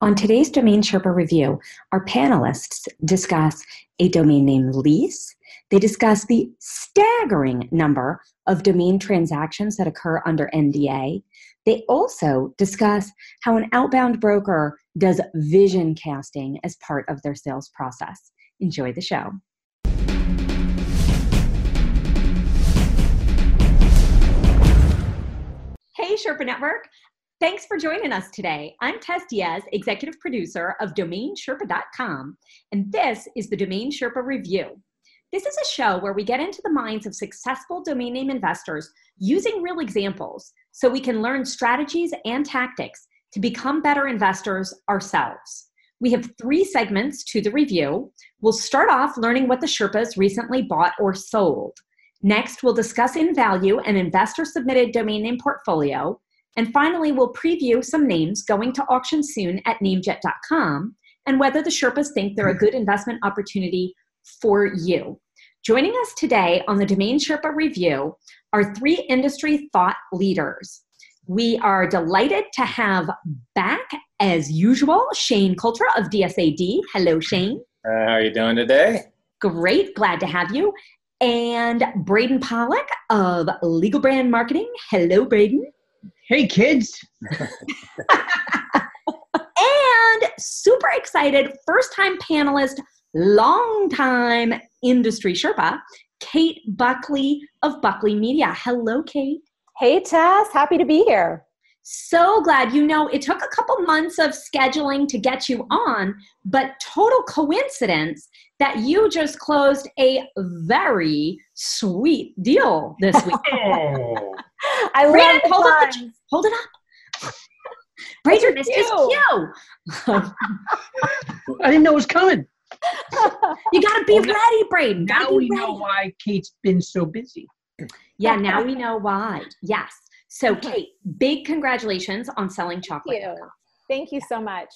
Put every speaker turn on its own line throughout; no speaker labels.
On today's Domain Sherpa review, our panelists discuss a domain name lease. They discuss the staggering number of domain transactions that occur under NDA. They also discuss how an outbound broker does vision casting as part of their sales process. Enjoy the show. Hey, Sherpa Network. Thanks for joining us today. I'm Tess Diaz, executive producer of DomainSherpa.com, and this is the Domain Sherpa Review. This is a show where we get into the minds of successful domain name investors using real examples so we can learn strategies and tactics to become better investors ourselves. We have three segments to the review. We'll start off learning what the Sherpas recently bought or sold. Next, we'll discuss in value an investor submitted domain name portfolio. And finally, we'll preview some names going to auction soon at namejet.com and whether the Sherpas think they're a good investment opportunity for you. Joining us today on the Domain Sherpa Review are three industry thought leaders. We are delighted to have back, as usual, Shane Cultra of DSAD. Hello, Shane.
Uh, how are you doing today?
Great, glad to have you. And Braden Pollock of Legal Brand Marketing. Hello, Braden.
Hey, kids.
and super excited, first time panelist, long time industry Sherpa, Kate Buckley of Buckley Media. Hello, Kate.
Hey, Tess. Happy to be here.
So glad. You know, it took a couple months of scheduling to get you on, but total coincidence that you just closed a very sweet deal this oh. week.
oh. I
Brandon,
love
hold up the, hold it up. Braden missed his cue.
I didn't know it was coming.
you got to be oh, well, ready, Braden.
Now we ready. know why Kate's been so busy.
Yeah, now we know why. Yes. So, Kate, big congratulations on selling chocolate.
Thank you. Thank you so much.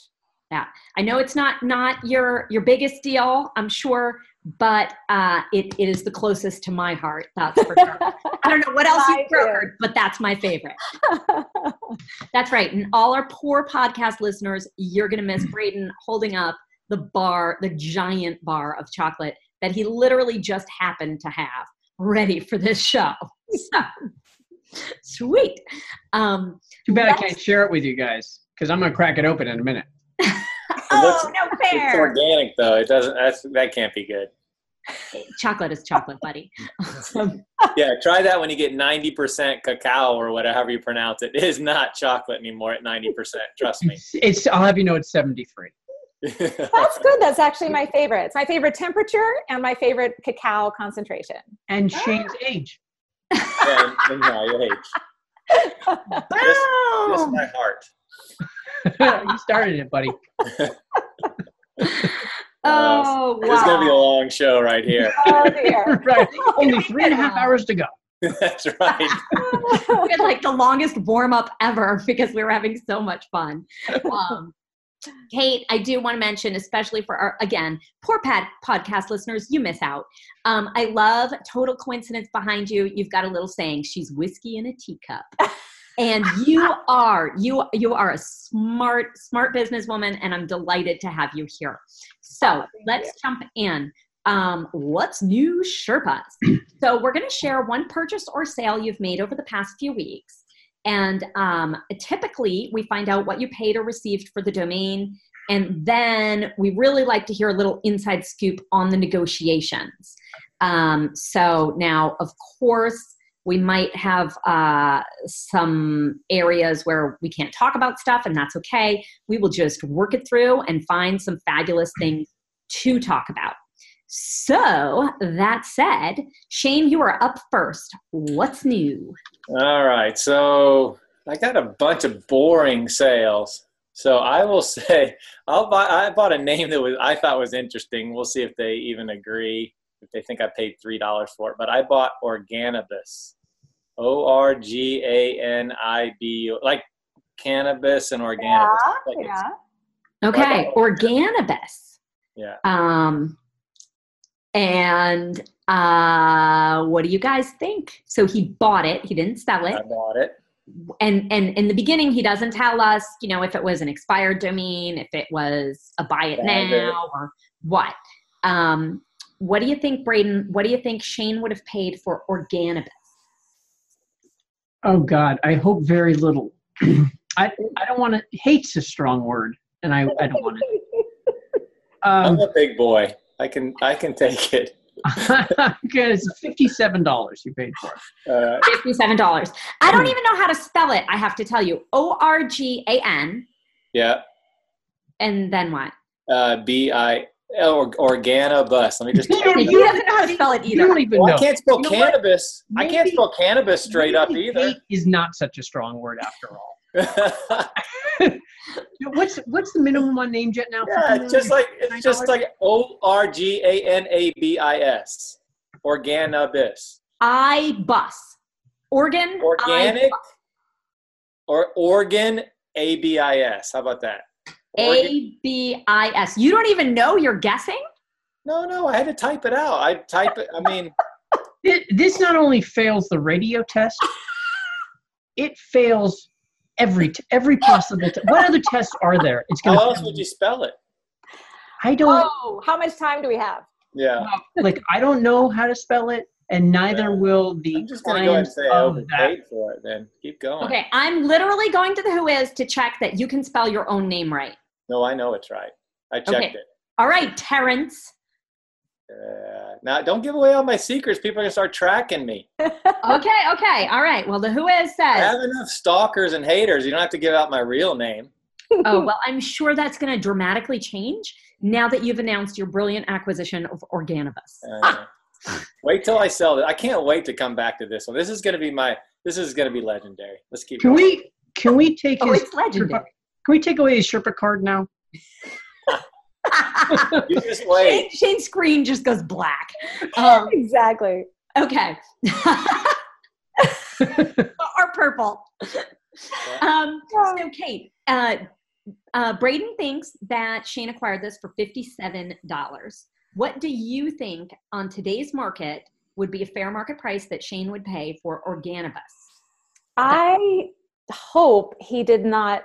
Yeah, I know it's not not your your biggest deal, I'm sure, but uh, it, it is the closest to my heart. That's for sure. I don't know what else you brokered, but that's my favorite. that's right. And all our poor podcast listeners, you're going to miss Braden holding up the bar, the giant bar of chocolate that he literally just happened to have ready for this show. So, sweet. Um,
Too bad I can't share it with you guys because I'm going to crack it open in a minute.
oh, no fair.
It's organic though. It doesn't. That's that can't be good.
Chocolate is chocolate, buddy.
yeah, try that when you get ninety percent cacao or whatever you pronounce it. It is not chocolate anymore at ninety percent. Trust me.
It's, it's. I'll have you know it's seventy three.
That's good. That's actually my favorite. It's my favorite temperature and my favorite cacao concentration.
And Shane's age.
Yeah, and, and your age. Just, just my heart.
you started it, buddy.
oh, wow.
This is going to be a long show right here.
Oh, dear.
right. Only three and a half hours to go.
That's right.
we had like the longest warm up ever because we were having so much fun. Um, Kate, I do want to mention, especially for our, again, poor pad podcast listeners, you miss out. Um, I love total coincidence behind you. You've got a little saying, she's whiskey in a teacup. and you are you you are a smart smart businesswoman and i'm delighted to have you here so let's you. jump in um, what's new sherpas so we're going to share one purchase or sale you've made over the past few weeks and um, typically we find out what you paid or received for the domain and then we really like to hear a little inside scoop on the negotiations um, so now of course we might have uh, some areas where we can't talk about stuff, and that's okay. We will just work it through and find some fabulous things to talk about. So, that said, Shane, you are up first. What's new?
All right. So, I got a bunch of boring sales. So I will say I'll buy, I bought a name that was I thought was interesting. We'll see if they even agree if they think I paid three dollars for it. But I bought Organibus, O R G A N I B, like cannabis and Organibus.
Yeah, yeah.
Okay, Organibus.
Yeah.
Um, and uh, what do you guys think? So he bought it. He didn't sell it.
I bought it.
and and in the beginning he doesn't tell us you know if it was an expired domain if it was a buy it now or what um what do you think braden what do you think shane would have paid for organibus
Oh God, I hope very little. I I don't want to. Hate's a strong word, and I I don't want to.
I'm
Um,
a big boy. I can I can take it.
because fifty-seven dollars you paid for it.
Uh,
$57 i don't even know how to spell it i have to tell you o-r-g-a-n
yeah.
and then what
Uh, B I or Organobus. Let me just.
You don't-
he doesn't know how to spell it
You don't
either
even
Well,
know.
I can't spell
You know what?
cannabis. I can't spell cannabis straight up either.
hate is not such a strong word after all. What's what's the minimum on NameJet now?
yeah, just like it's just
$59?
like O R G A N A B I S. Organobus.
i bus organ
Organic or organ A B I S. How about that?
A-b-i-s you don't even know you're guessing
No, no, I had to type it out. I type it. I mean,
Thi- this not only fails the radio test, it fails every t- every possible. T- what other tests are there? It's
how
gonna.
else would you spell it?
I don't
Oh, how much time do we have?
Yeah.
like. I don't know how to spell it, and neither
Yeah.
will the
I'm just gonna go and say I
of that.
overpaid for it. Then keep going.
okay i'm literally going to the WHOIS to check that you can spell your own name right
No, I know it's right. I checked
Okay.
it.
all right terrence
Uh, now, don't give away all my secrets. People are gonna start tracking me.
okay okay all right well the WHOIS says.
I have enough stalkers and haters. You don't have to give out my real name.
oh well i'm sure that's going to dramatically change now that you've announced your brilliant acquisition of organibus
Uh, wait till I sell it. I can't wait to come back to this one. This is gonna be my. This is gonna be legendary. Let's keep.
Can
going.
we? Can we take
oh
his?
it's legendary
Can we take away his Sherpa card now?
You just wait.
Shane, Shane's screen just goes black. Um,
exactly.
okay. Or purple. Um, so kate uh, uh, braden thinks that shane acquired this for $57 what do you think on today's market would be a fair market price that shane would pay for organibus?
I hope he did not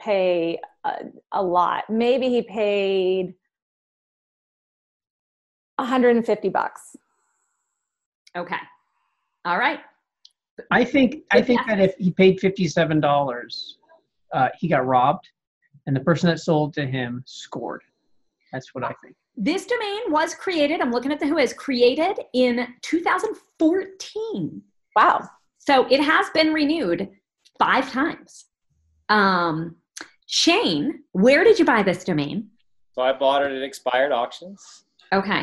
pay a, a lot. Maybe he paid 150 bucks.
okay all right
I think. I think that if he paid fifty-seven dollars, uh, he got robbed, and the person that sold to him scored. That's what I think.
this domain was created i'm looking at the WHOIS created in 2014
Wow.
So it has been renewed five times. Um, Shane, where did you buy this domain?
So I bought it at expired auctions.
Okay.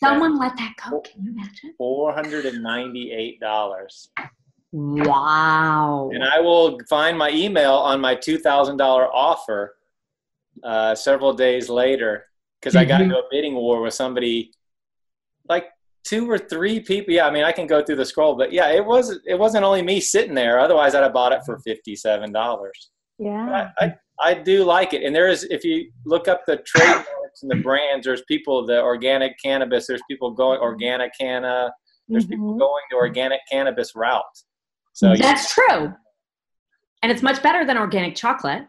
Someone let that go. Can you imagine?
four hundred and ninety-eight dollars.
Wow.
And I will find my email on my two thousand dollar offer uh, several days later because I got into a bidding war with somebody, like two or three people. Yeah, I mean I can go through the scroll, but yeah, it was it wasn't only me sitting there. Otherwise, I'd have bought it for fifty seven dollars.
Yeah.
I, I I do like it, and there is if you look up the trademarks and the brands, there's people the organic cannabis. There's people going organic canna. There's people
Mhm.
going the organic cannabis route. So you
That's true. And it's much better than organic chocolate.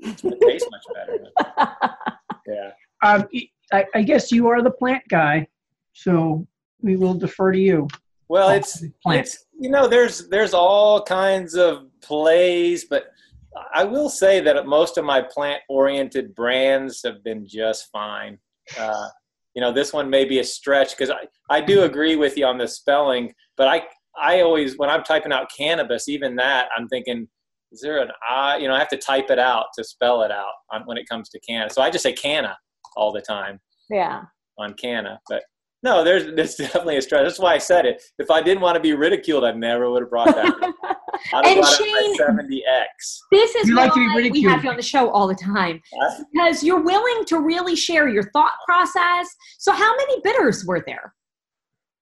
it tastes much better. Yeah.
Um, I, I guess you are the plant guy, so we will defer to you.
Well,
Oh,
it's
plants.
it's you know there's there's all kinds of plays, but I will say that most of my plant oriented brands have been just fine. Uh, you know, this one may be a stretch because I, I do agree with you on the spelling, but I I always when I'm typing out cannabis, even that I'm thinking, is there an I? You know, I have to type it out to spell it out on, when it comes to canna. So I just say canna all the time.
Yeah.
on Canna. But no, there's there's definitely a stretch. That's why I said it. If I didn't want to be ridiculed, I never would have brought that. up. I'd have
And Shane-
70X.
This is
You
why
like to be
we
ridiculed.
have you on the show all the time
Huh?
because you're willing to really share your thought process. So, how many bidders were there?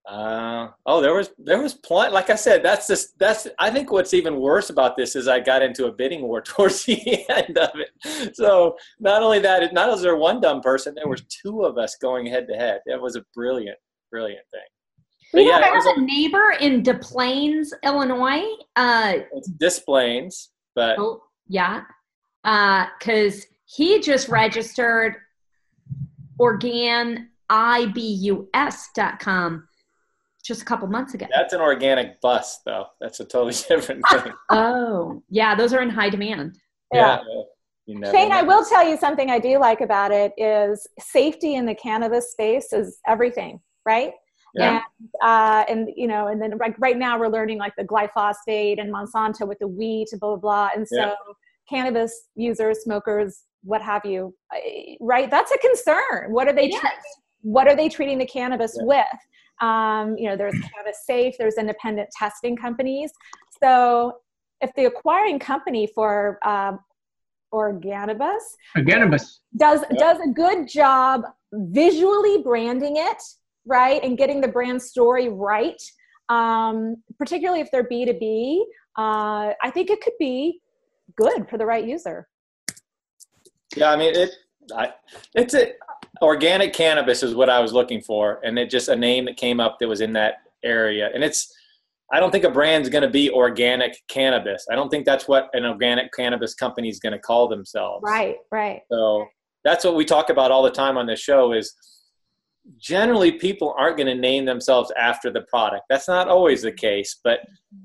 Uh, oh, there was there was plenty. Like I said, that's just that's. I think what's even worse about this is I got into a bidding war towards the end of it. So not only that, not only was there one dumb person, there was two of us going head to head. It was a brilliant, brilliant thing. But
You know,
yeah,
I have
a-
a neighbor in Des Plaines, Illinois. Uh,
it's displays, but
oh, yeah. Because he just registered organibus.com just a couple months ago.
that's an organic bus, though. That's a totally different thing.
Oh, yeah, those are in high demand.
Yeah.
well, you never
Shane, I will tell you something I do like about it is safety in the cannabis space is everything, right?
Yeah.
And uh, and you know, and then like right now we're learning like the glyphosate and Monsanto with the wheat, blah blah blah. And so
Yeah.
cannabis users, smokers, what have you, right? That's a concern. What are they?
Yes.
tre- what are they treating the cannabis
Yeah.
with? Um, you know, there's cannabis safe. There's independent testing companies. So if the acquiring company for um, Organibus
Organibus.
does
Yeah.
does a good job visually branding it right and getting the brand story right um, particularly if they're b2b uh, i think it could be good for the right user
Yeah, I mean it. I, it's a organic cannabis is what I was looking for, and it just a name that came up that was in that area. And it's, I don't think a brand's going to be organic cannabis. I don't think that's what an organic cannabis company is going to call themselves.
right right
So that's what we talk about all the time on this show. Is generally people aren't going to name themselves after the product. That's not always the case, but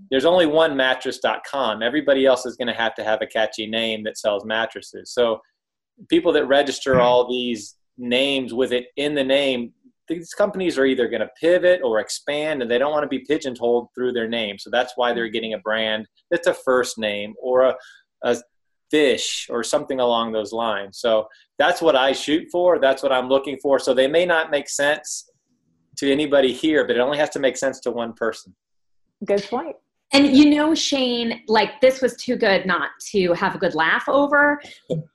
there's only one mattress.com. Everybody else is going to have to have a catchy name that sells mattresses. So people that register hmm. all these names with it in the name, these companies are either going to pivot or expand and they don't want to be pigeonholed through their name. So that's why they're hmm. getting a brand that's a first name or a, a fish or something along those lines. So that's what I shoot for. That's what I'm looking for. So they may not make sense to anybody here, but it only has to make sense to one person.
good point.
point And you know, Shane, like this was too good not to have a good laugh over,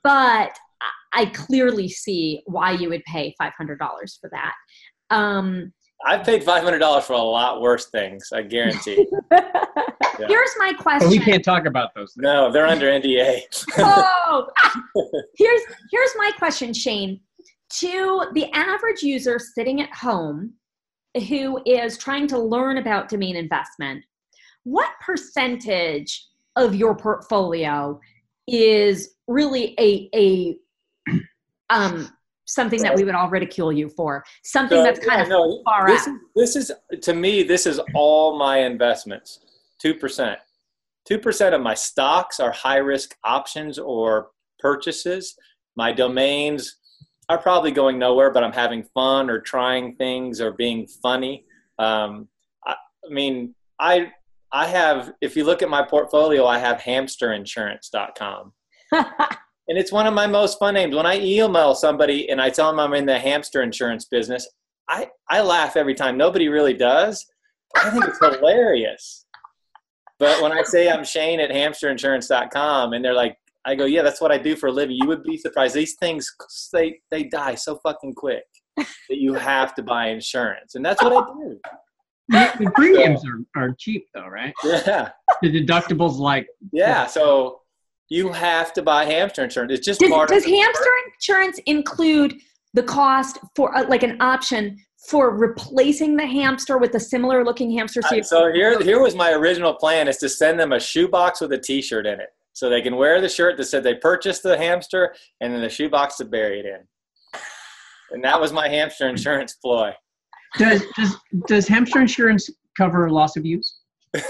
but I- I clearly see why you would pay $500 for that. Um,
I've paid $500 for a lot worse things, I guarantee. Yeah.
Here's my
But
question.
we can't talk about those things.
no, they're under NDA.
oh, here's here's my question, Shane. To the average user sitting at home who is trying to learn about domain investment, what percentage of your portfolio is really a a um something that we would all ridicule you for? Something
So,
that's kind
yeah,
of
no,
far
this
out.
is, this is to me this is all my investments. 2% 2% of my stocks are high risk options or purchases. My domains are probably going nowhere but i'm having fun or trying things or being funny. Um, I, I mean i i have if you look at my portfolio i have hamsterinsurance.com and it's one of my most fun names. When I email somebody and I tell them I'm in the hamster insurance business, I, I laugh every time. Nobody really does. I think it's hilarious. But when I say I'm Shane at hamsterinsurance.com and they're like, I go, yeah, that's what I do for a living. You would be surprised. These things, they, they die so fucking quick that you have to buy insurance. And that's what I do.
The, premiums are, are cheap though, right?
Yeah.
The deductibles like
Yeah. So you have to buy hamster insurance. It's just
Does,
part
does
of the
hamster insurance include the cost for uh, like an option for replacing the hamster with a similar looking hamster?
Uh, so here, here was my original plan: is to send them a shoebox with a T-shirt in it, so they can wear the shirt that said they purchased the hamster, and then the shoebox to bury it in. And that was my hamster insurance ploy.
does does does hamster insurance cover loss of use?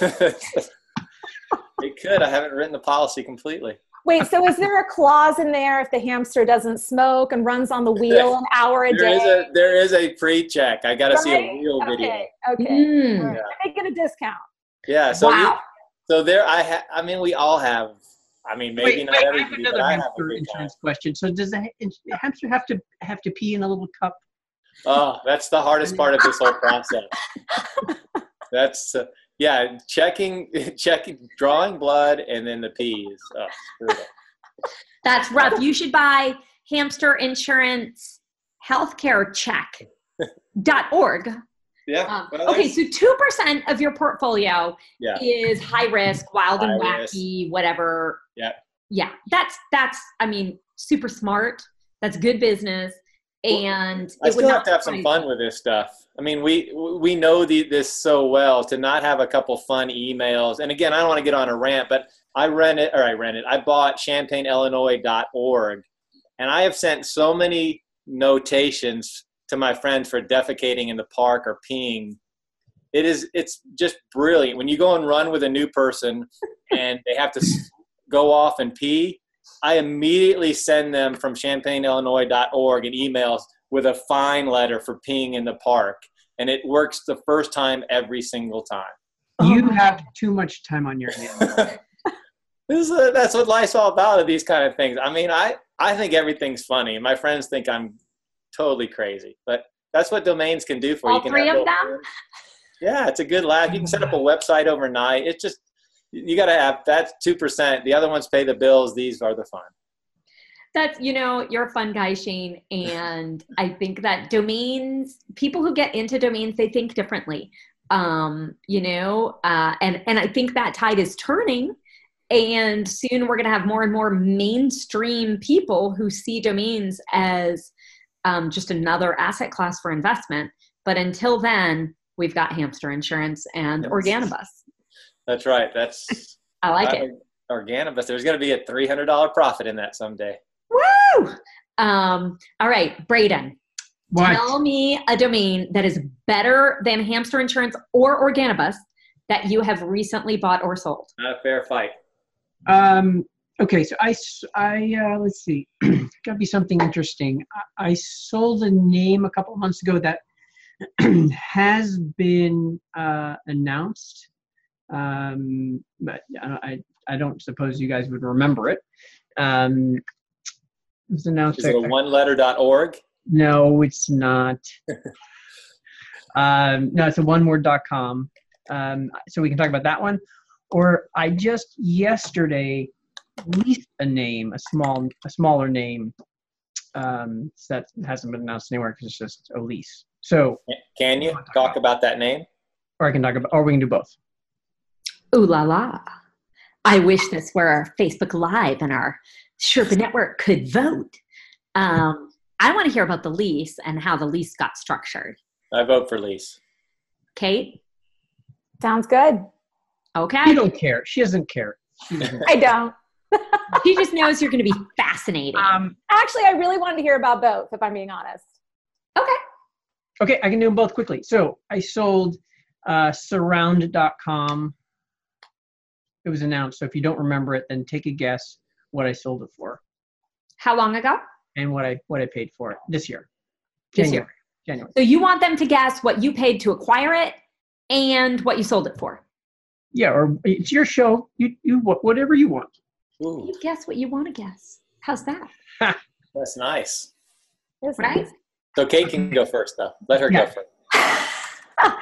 it could. I haven't written the policy completely.
wait so is there a clause in there if the hamster doesn't smoke and runs on the wheel an hour a
There
day
is a there is a pre-check. I got to see a
Right?
real video.
okay okay
Mm.
All right. they get a discount
Yeah. So you,
wow.
so there, I ha- I mean, we all have. I mean, maybe
Wait,
not
wait, I have
everybody, but
another
I have a
hamster
good time.
insurance question. So does the ha- hamster have to have to pee in a little cup?
Oh, that's the hardest part of this whole process. That's uh, yeah, checking, checking, drawing blood, and then the peas. Oh.
That's rough. You should buy hamster insurance healthcare check.org.
Yeah.
Um,
well,
okay, so 2% of your portfolio
Yeah.
is high risk, wild and
High risk.
wacky, whatever.
Yeah.
Yeah. That's, that's, I mean, super smart. That's good business. and
I
it would
still have
not
to have some fun with this stuff. I mean, we we know the, this so well to not have a couple fun emails. And again, I don't want to get on a rant, but I rented or I rented. I bought ChampaignIllinois.org, and I have sent so many notations to my friends for defecating in the park or peeing. It is it's just brilliant when you go and run with a new person and they have to go off and pee. I immediately send them from ChampaignIllinois.org and emails with a fine letter for peeing in the park, and it works the first time every single time.
You have too much time on your hands.
This is uh that's what life's all about. These kind of things. I mean, I I think everything's funny. My friends think I'm totally crazy, but that's what domains can do for you.
All
you. Can
three of
little-
them?
Yeah, it's a good laugh. You can set up a website overnight. It's just you got to have that's two percent. The other ones pay the bills. These are the fun.
That's you know you're a fun guy, Shane, and I think that domains, people who get into domains, they think differently. Um, you know, uh, and and I think that tide is turning, and soon we're going to have more and more mainstream people who see domains as um, just another asset class for investment. But until then, we've got hamster insurance and
Yes.
Organibus.
That's right. That's
I like it.
Organibus. There's going to be a three hundred dollar profit in that someday.
Woo! Um, all right, Braden.
What?
Tell me a domain that is better than hamster insurance or Organibus that you have recently bought or sold.
Not a fair fight.
Um, okay, so I, uh, let's see, gotta be something interesting. I, I sold a name a couple of months ago that has been uh, announced, um, but I, I I don't suppose you guys would remember it. Um, it was announced.
Is it a
a-
one letter.org?
no, it's not. um, no, it's a oneword.com. Um, so we can talk about that one. Or I just yesterday leased a name, a small, a smaller name um, that hasn't been announced anywhere because it's just a lease. So,
Can you talk about that name?
or I can talk about, or we can do both.
Ooh la la. I wish this were our Facebook Live and our Sherpa Network could vote. Um, I want to hear about the lease and how the lease got structured.
I vote for lease.
Kate?
Sounds good.
She
Okay.
don't care. She doesn't care. She doesn't
I don't.
She just knows you're going to be fascinating.
um,
Actually, I really wanted to hear about both, if I'm being honest.
okay.
okay, I can do them both quickly. So I sold uh, surround.com. It was announced. So if you don't remember it, then take a guess what I sold it for.
How long ago?
and what I what I paid for it this year.
This
January. January.
So you want them to guess what you paid to acquire it and what you sold it for.
Yeah, or it's your show. You you whatever you want.
Ooh,
You guess what you want to guess. How's that?
that's nice.
It's
Right?
nice.
So Kate can go first, though. Let her
Yeah.
go first.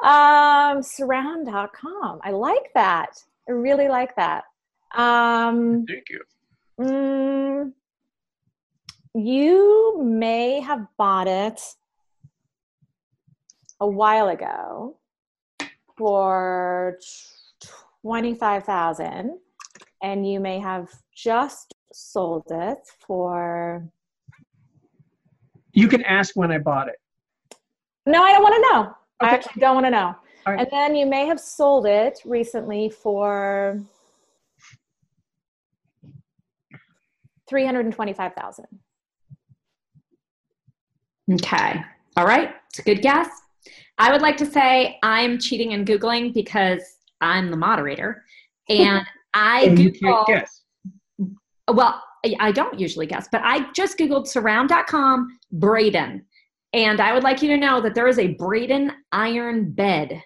um, surround.com. I like that. I really like that. Um,
Thank you.
mm, you may have bought it a while ago for 25,000 and you may have just sold it for
You can ask when I bought it.
No, I don't want to know. I actually don't want to know.
All right.
And then you may have sold it recently for three hundred and twenty-five thousand.
Okay. All right. It's a good guess. I would like to say I'm cheating and Googling because I'm the moderator. And I
And you
Googled,
can't guess.
well, I- I don't usually guess, but I just Googled surround.com Braden. And I would like you to know that there is a Braden iron bed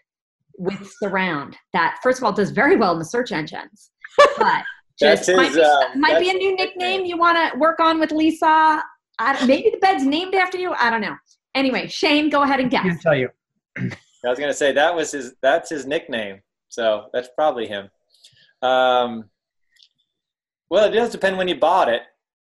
with surround that, first of all, does very well in the search engines. But
That's
just might, be,
uh,
might be a new nickname
nickname.
you want to work on with Lisa. I, maybe the bed's named after you. I don't know. Anyway, Shane, go ahead and guess.
I
guess.
can tell you.
I was gonna say that was his. That's his nickname. So that's probably him. Um, well, it does depend when you bought it.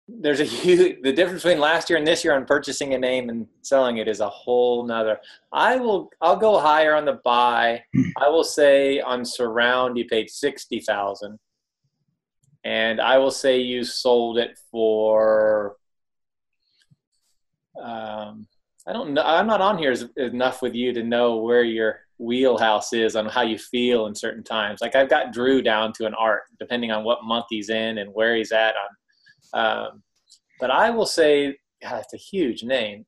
There's a huge the difference between last year and this year on purchasing a name and selling it is a whole nother. I will. I'll go higher on the buy. I will say on surround you paid sixty thousand, and I will say you sold it for. Um, I don't know. I'm not on here as, enough with you to know where your wheelhouse is on how you feel in certain times. Like I've got Drew down to an art, depending on what month he's in and where he's at on. Um, but I will say, God, it's a huge name.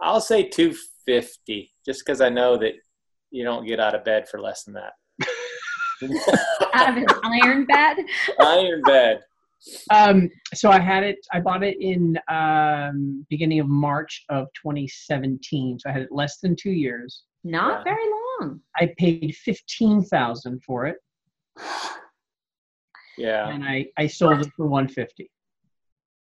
I'll say 250, just because I know that you don't get out of bed for less than that.
out of an iron bed.
Iron bed.
Um, so I had it. I bought it in um, beginning of March of 2017. So I had it less than two years.
Not yeah. very long.
I paid fifteen thousand for it.
Yeah.
And I I sold it for 150.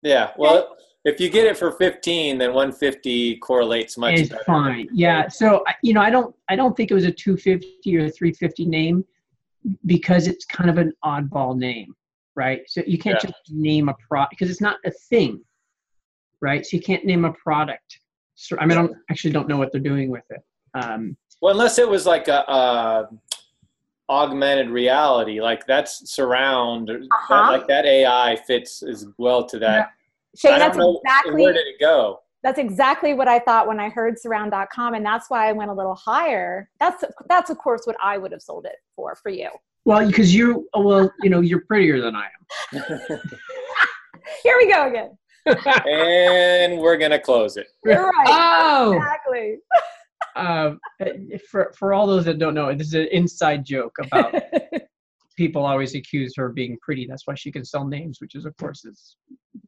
Yeah. Well, if you get it for 15, then 150 correlates much
it's better. fine. Yeah. So you know, I don't I don't think it was a 250 or 350 name because it's kind of an oddball name right? So you can't yeah. just name a product because it's not a thing, right? So you can't name a product. So I mean, I don't, actually don't know what they're doing with it. Um,
well, unless it was like a, a augmented reality, like that's surround, uh-huh. that, like that AI fits as well to that. Yeah.
Shane, that's know, exactly
where did it go.
That's exactly what I thought when I heard surround.com, and that's why I went a little higher. That's that's of course what I would have sold it for for you.
Well, because you, oh, well, you know, you're prettier than I am.
Here we go again.
and we're gonna close it.
You're right.
Oh,
exactly.
uh, for for all those that don't know, this is an inside joke about people always accuse her of being pretty. That's why she can sell names, which is of course is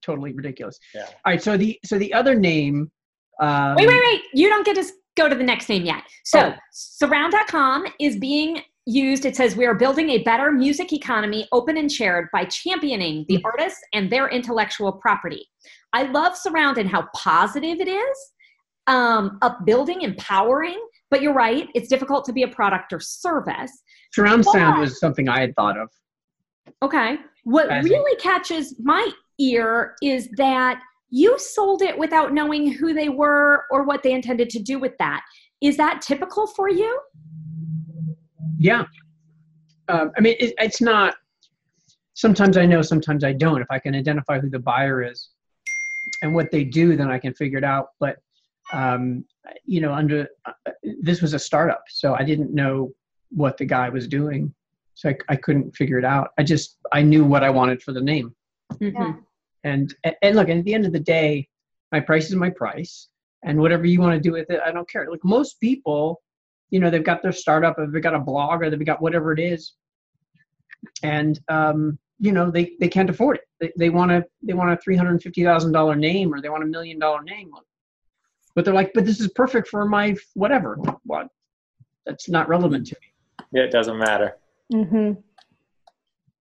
totally ridiculous.
Yeah. All
right. So the so the other name. Um,
wait, wait, wait! You don't get to go to the next name yet. So oh. Surround.com is being used it says we are building a better music economy open and shared by championing the mm. artists and their intellectual property i love surround and how positive it is um, upbuilding empowering but you're right it's difficult to be a product or service
surround but, sound was something i had thought of
okay what really catches my ear is that you sold it without knowing who they were or what they intended to do with that is that typical for you
yeah. Um, I mean, it, it's not. Sometimes I know, sometimes I don't. If I can identify who the buyer is and what they do, then I can figure it out. But um, you know, under uh, this was a startup, so I didn't know what the guy was doing, so I, I couldn't figure it out. I just I knew what I wanted for the name. Mm-hmm. And and look, at the end of the day, my price is my price, and whatever you want to do with it, I don't care. Like most people you know they've got their startup or they've got a blog or they've got whatever it is. And um, you know they, they can't afford it. They, they want to they want a $350000 name or they want a million dollar name but they're like but this is perfect for my whatever. What? That's not relevant to me.
Yeah it doesn't matter.
Mm-hmm.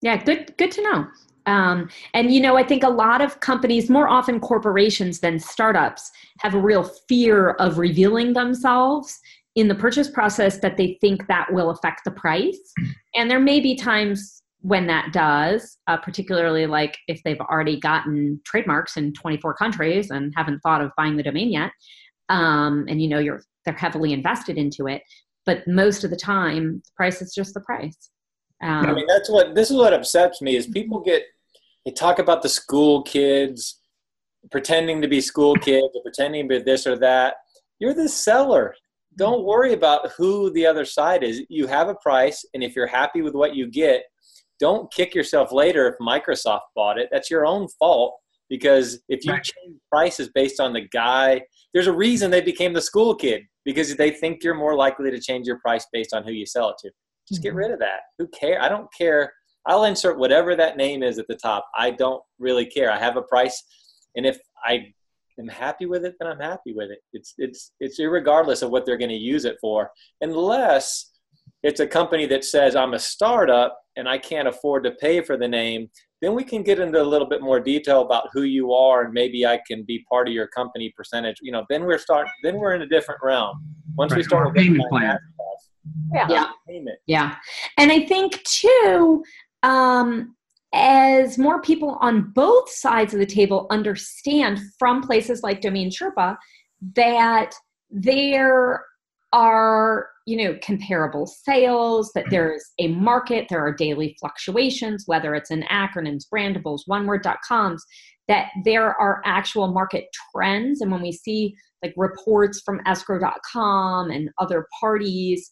yeah good good to know um, and you know i think a lot of companies more often corporations than startups have a real fear of revealing themselves in the purchase process that they think that will affect the price. And there may be times when that does, uh, particularly like if they've already gotten trademarks in 24 countries and haven't thought of buying the domain yet. Um, and you know you're they're heavily invested into it, but most of the time, the price is just the price.
Um, I mean, that's what this is what upsets me is people get they talk about the school kids pretending to be school kids or pretending to be this or that. You're the seller don't worry about who the other side is. You have a price, and if you're happy with what you get, don't kick yourself later if Microsoft bought it. That's your own fault because if you right. change prices based on the guy, there's a reason they became the school kid because they think you're more likely to change your price based on who you sell it to. Just get mm-hmm. rid of that. Who care? I don't care. I'll insert whatever that name is at the top. I don't really care. I have a price, and if I am happy with it, then I'm happy with it. It's it's it's regardless of what they're going to use it for, unless it's a company that says I'm a startup and I can't afford to pay for the name. Then we can get into a little bit more detail about who you are, and maybe I can be part of your company percentage. You know, then we're start. Then we're in a different realm. Once right. we start
payment plan.
yeah. yeah. Yeah. And I think too, um, as more people on both sides of the table understand from places like Domain Sherpa that there are you know comparable sales that there's a market there are daily fluctuations whether it's in acronyms brandables one word.coms that there are actual market trends. And when we see like reports from escrow.com and other parties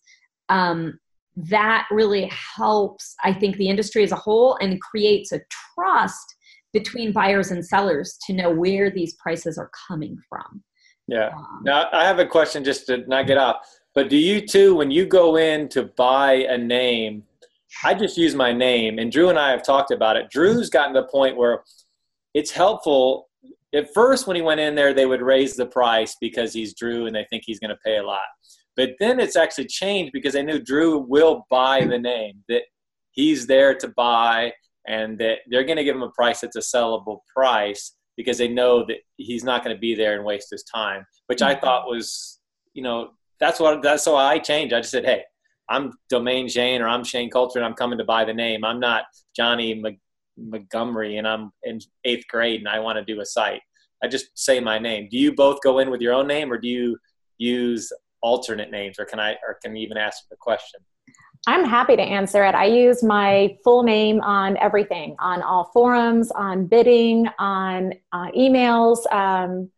um, that really helps i think the industry as a whole and creates a trust between buyers and sellers to know where these prices are coming from
yeah. Um, now I have a question just to not get off. But do you too, when you go in to buy a name, I just use my name, and Drew and I have talked about it. Drew's gotten to the point where it's helpful. At first, when he went in there, they would raise the price because he's Drew and they think he's going to pay a lot. But then it's actually changed because they knew Drew will buy the name, that he's there to buy, and that they're going to give him a price that's a sellable price because they know that he's not going to be there and waste his time, which I thought mm-hmm. was, you know, that's what that's so I changed. I just said, hey, I'm Domain Shane or I'm Shane Cultra and I'm coming to buy the name. I'm not Johnny Montgomery and I'm in eighth grade and I want to do a site. I just say my name. Do you both go in with your own name or do you use alternate names or can I or can you even ask the question?
I'm happy to answer it. I use my full name on everything, on all forums, on bidding, on uh, emails. Um,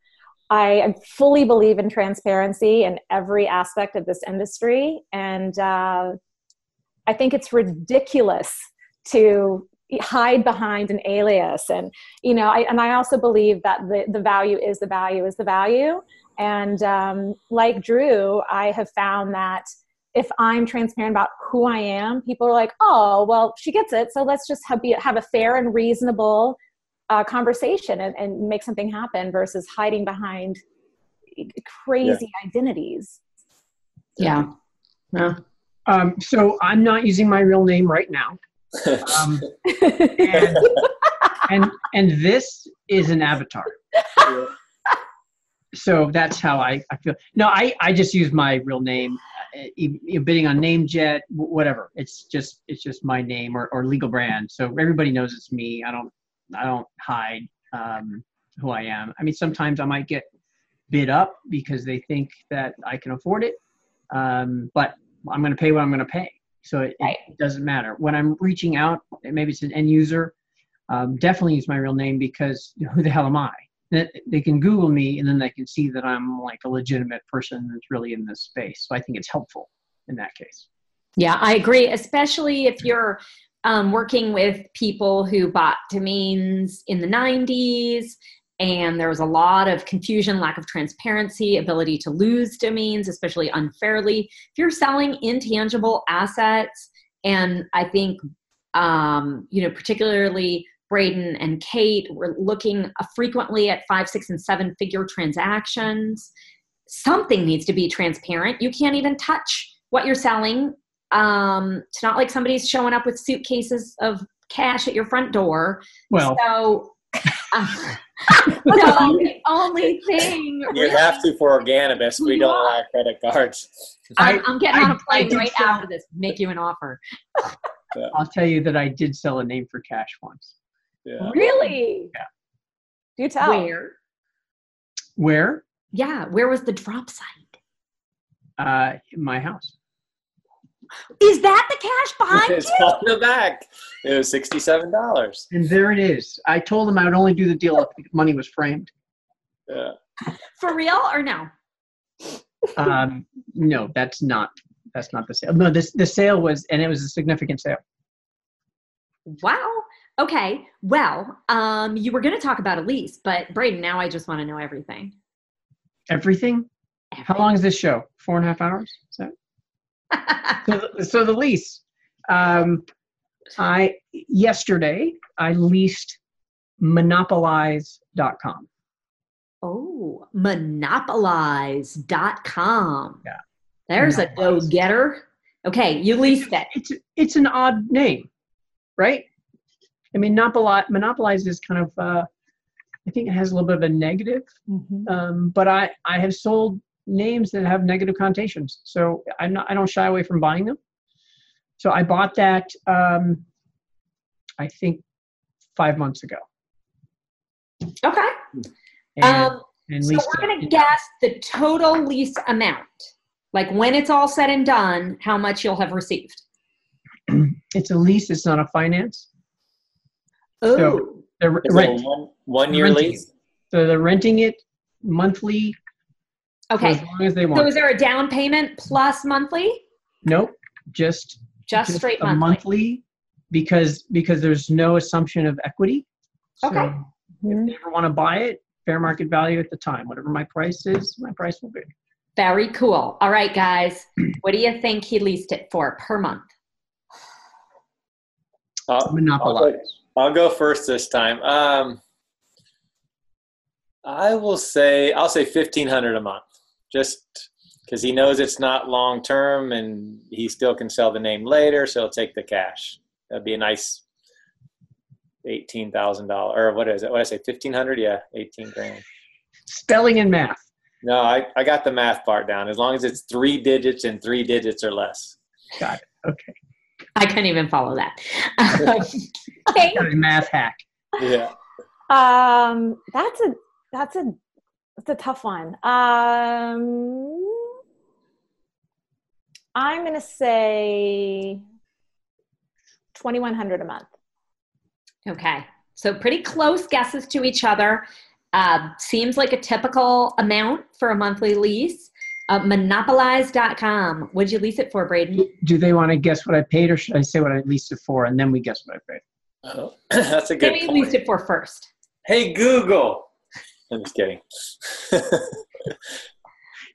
I fully believe in transparency in every aspect of this industry. And uh, I think it's ridiculous to hide behind an alias. And, you know, I, and I also believe that the, the value is the value is the value. And um, like Drew, I have found that if I'm transparent about who I am, people are like, oh, well, she gets it. So let's just have, be, have a fair and reasonable uh, conversation and, and, make something happen versus hiding behind crazy yeah. identities.
Yeah.
yeah. Um, so I'm not using my real name right now. Um, and, and, and this is an avatar. So that's how I, I feel. No, I, I just use my real name uh, bidding on NameJet, whatever. It's just it's just my name or, or legal brand. So everybody knows it's me. I don't I don't hide um, who I am. I mean, sometimes I might get bid up because they think that I can afford it, um, but I'm going to pay what I'm going to pay. So it, right. it, doesn't matter. When I'm reaching out, maybe it's an end user, um, definitely use my real name because who the hell am I? They can Google me and then they can see that I'm like a legitimate person that's really in this space. So I think it's helpful in that case.
Yeah, I agree, especially if you're um, working with people who bought domains in the 90s and there was a lot of confusion, lack of transparency, ability to lose domains, especially unfairly. If you're selling intangible assets, and I think, um, you know, particularly Braden and Kate were looking uh, frequently at five, six, and seven figure transactions. Something needs to be transparent. You can't even touch what you're selling. Um, it's not like somebody's showing up with suitcases of cash at your front door.
Well,
so uh, the only thing
you really, have to for Organibus. We don't allow credit cards.
I, am getting I, on a plane right sell, after this. Make you an offer.
I'll tell you that I did sell a name for cash once.
Yeah. Really?
Yeah.
Do tell.
Where?
Where?
Yeah. Where was the drop site?
Uh, my house.
Is that the cash behind
it's you? on the back. It was sixty-seven dollars.
And there it is. I told him I would only do the deal if the money was framed.
Yeah.
For real or no?
Um, no, that's not. That's not the sale. No, this the sale was, and it was a significant sale.
Wow. Okay, well, um, you were going to talk about Elise, but Braden, now I just want to know everything.
Everything? everything? How long is this show? Four and a half hours? so, the, so the lease. Um, I yesterday I leased monopolize.com.
Oh, monopolize.com.
Yeah.
There's monopolize. a go getter. Okay, you leased that.
It's it's an odd name, right? I mean, monopolize is kind of, uh, I think it has a little bit of a negative, mm-hmm. um, but I, I have sold names that have negative connotations. So I'm not, I don't shy away from buying them. So I bought that, um, I think five months ago.
Okay. And, um, and so we're going to guess the total lease amount. Like when it's all said and done, how much you'll have received.
It's a lease. It's not a finance.
Oh,
So they're
Is
rent.
one, one year
Renting
lease?
So they're renting it monthly for
okay.
as long as they want.
So is there a down payment plus monthly?
nope, just
Just, straight
a
monthly.
monthly because because there's no assumption of equity. So
Okay.
if they ever want to buy it, fair market value at the time. Whatever my price is, my price will be.
Very cool. All right, guys. What do you think he leased it for per month?
Uh, I'll,
Monopolize.
I'll go first this time. Um, I will say I'll say fifteen hundred a month, just because he knows it's not long term and he still can sell the name later, so he'll take the cash. That'd be a nice eighteen thousand dollar or what is it? What did I say? Fifteen hundred? Yeah, eighteen grand.
Spelling and math.
No, I, I got the math part down. As long as it's three digits and three digits or less.
Got it. Okay.
I couldn't even follow that. okay.
Got math hack.
Yeah.
Um, that's a that's a that's a tough one. Um, I'm gonna say twenty one hundred a month.
Okay. So pretty close guesses to each other. Uh, seems like a typical amount for a monthly lease. Uh, monopolize.com. What'd you lease it for, Braden?
Do they want to guess what I paid, or should I say what I leased it for, and then we guess what I paid?
Oh, that's a good
Maybe you
point.
leased it for first.
Hey Google. I'm just kidding.
Do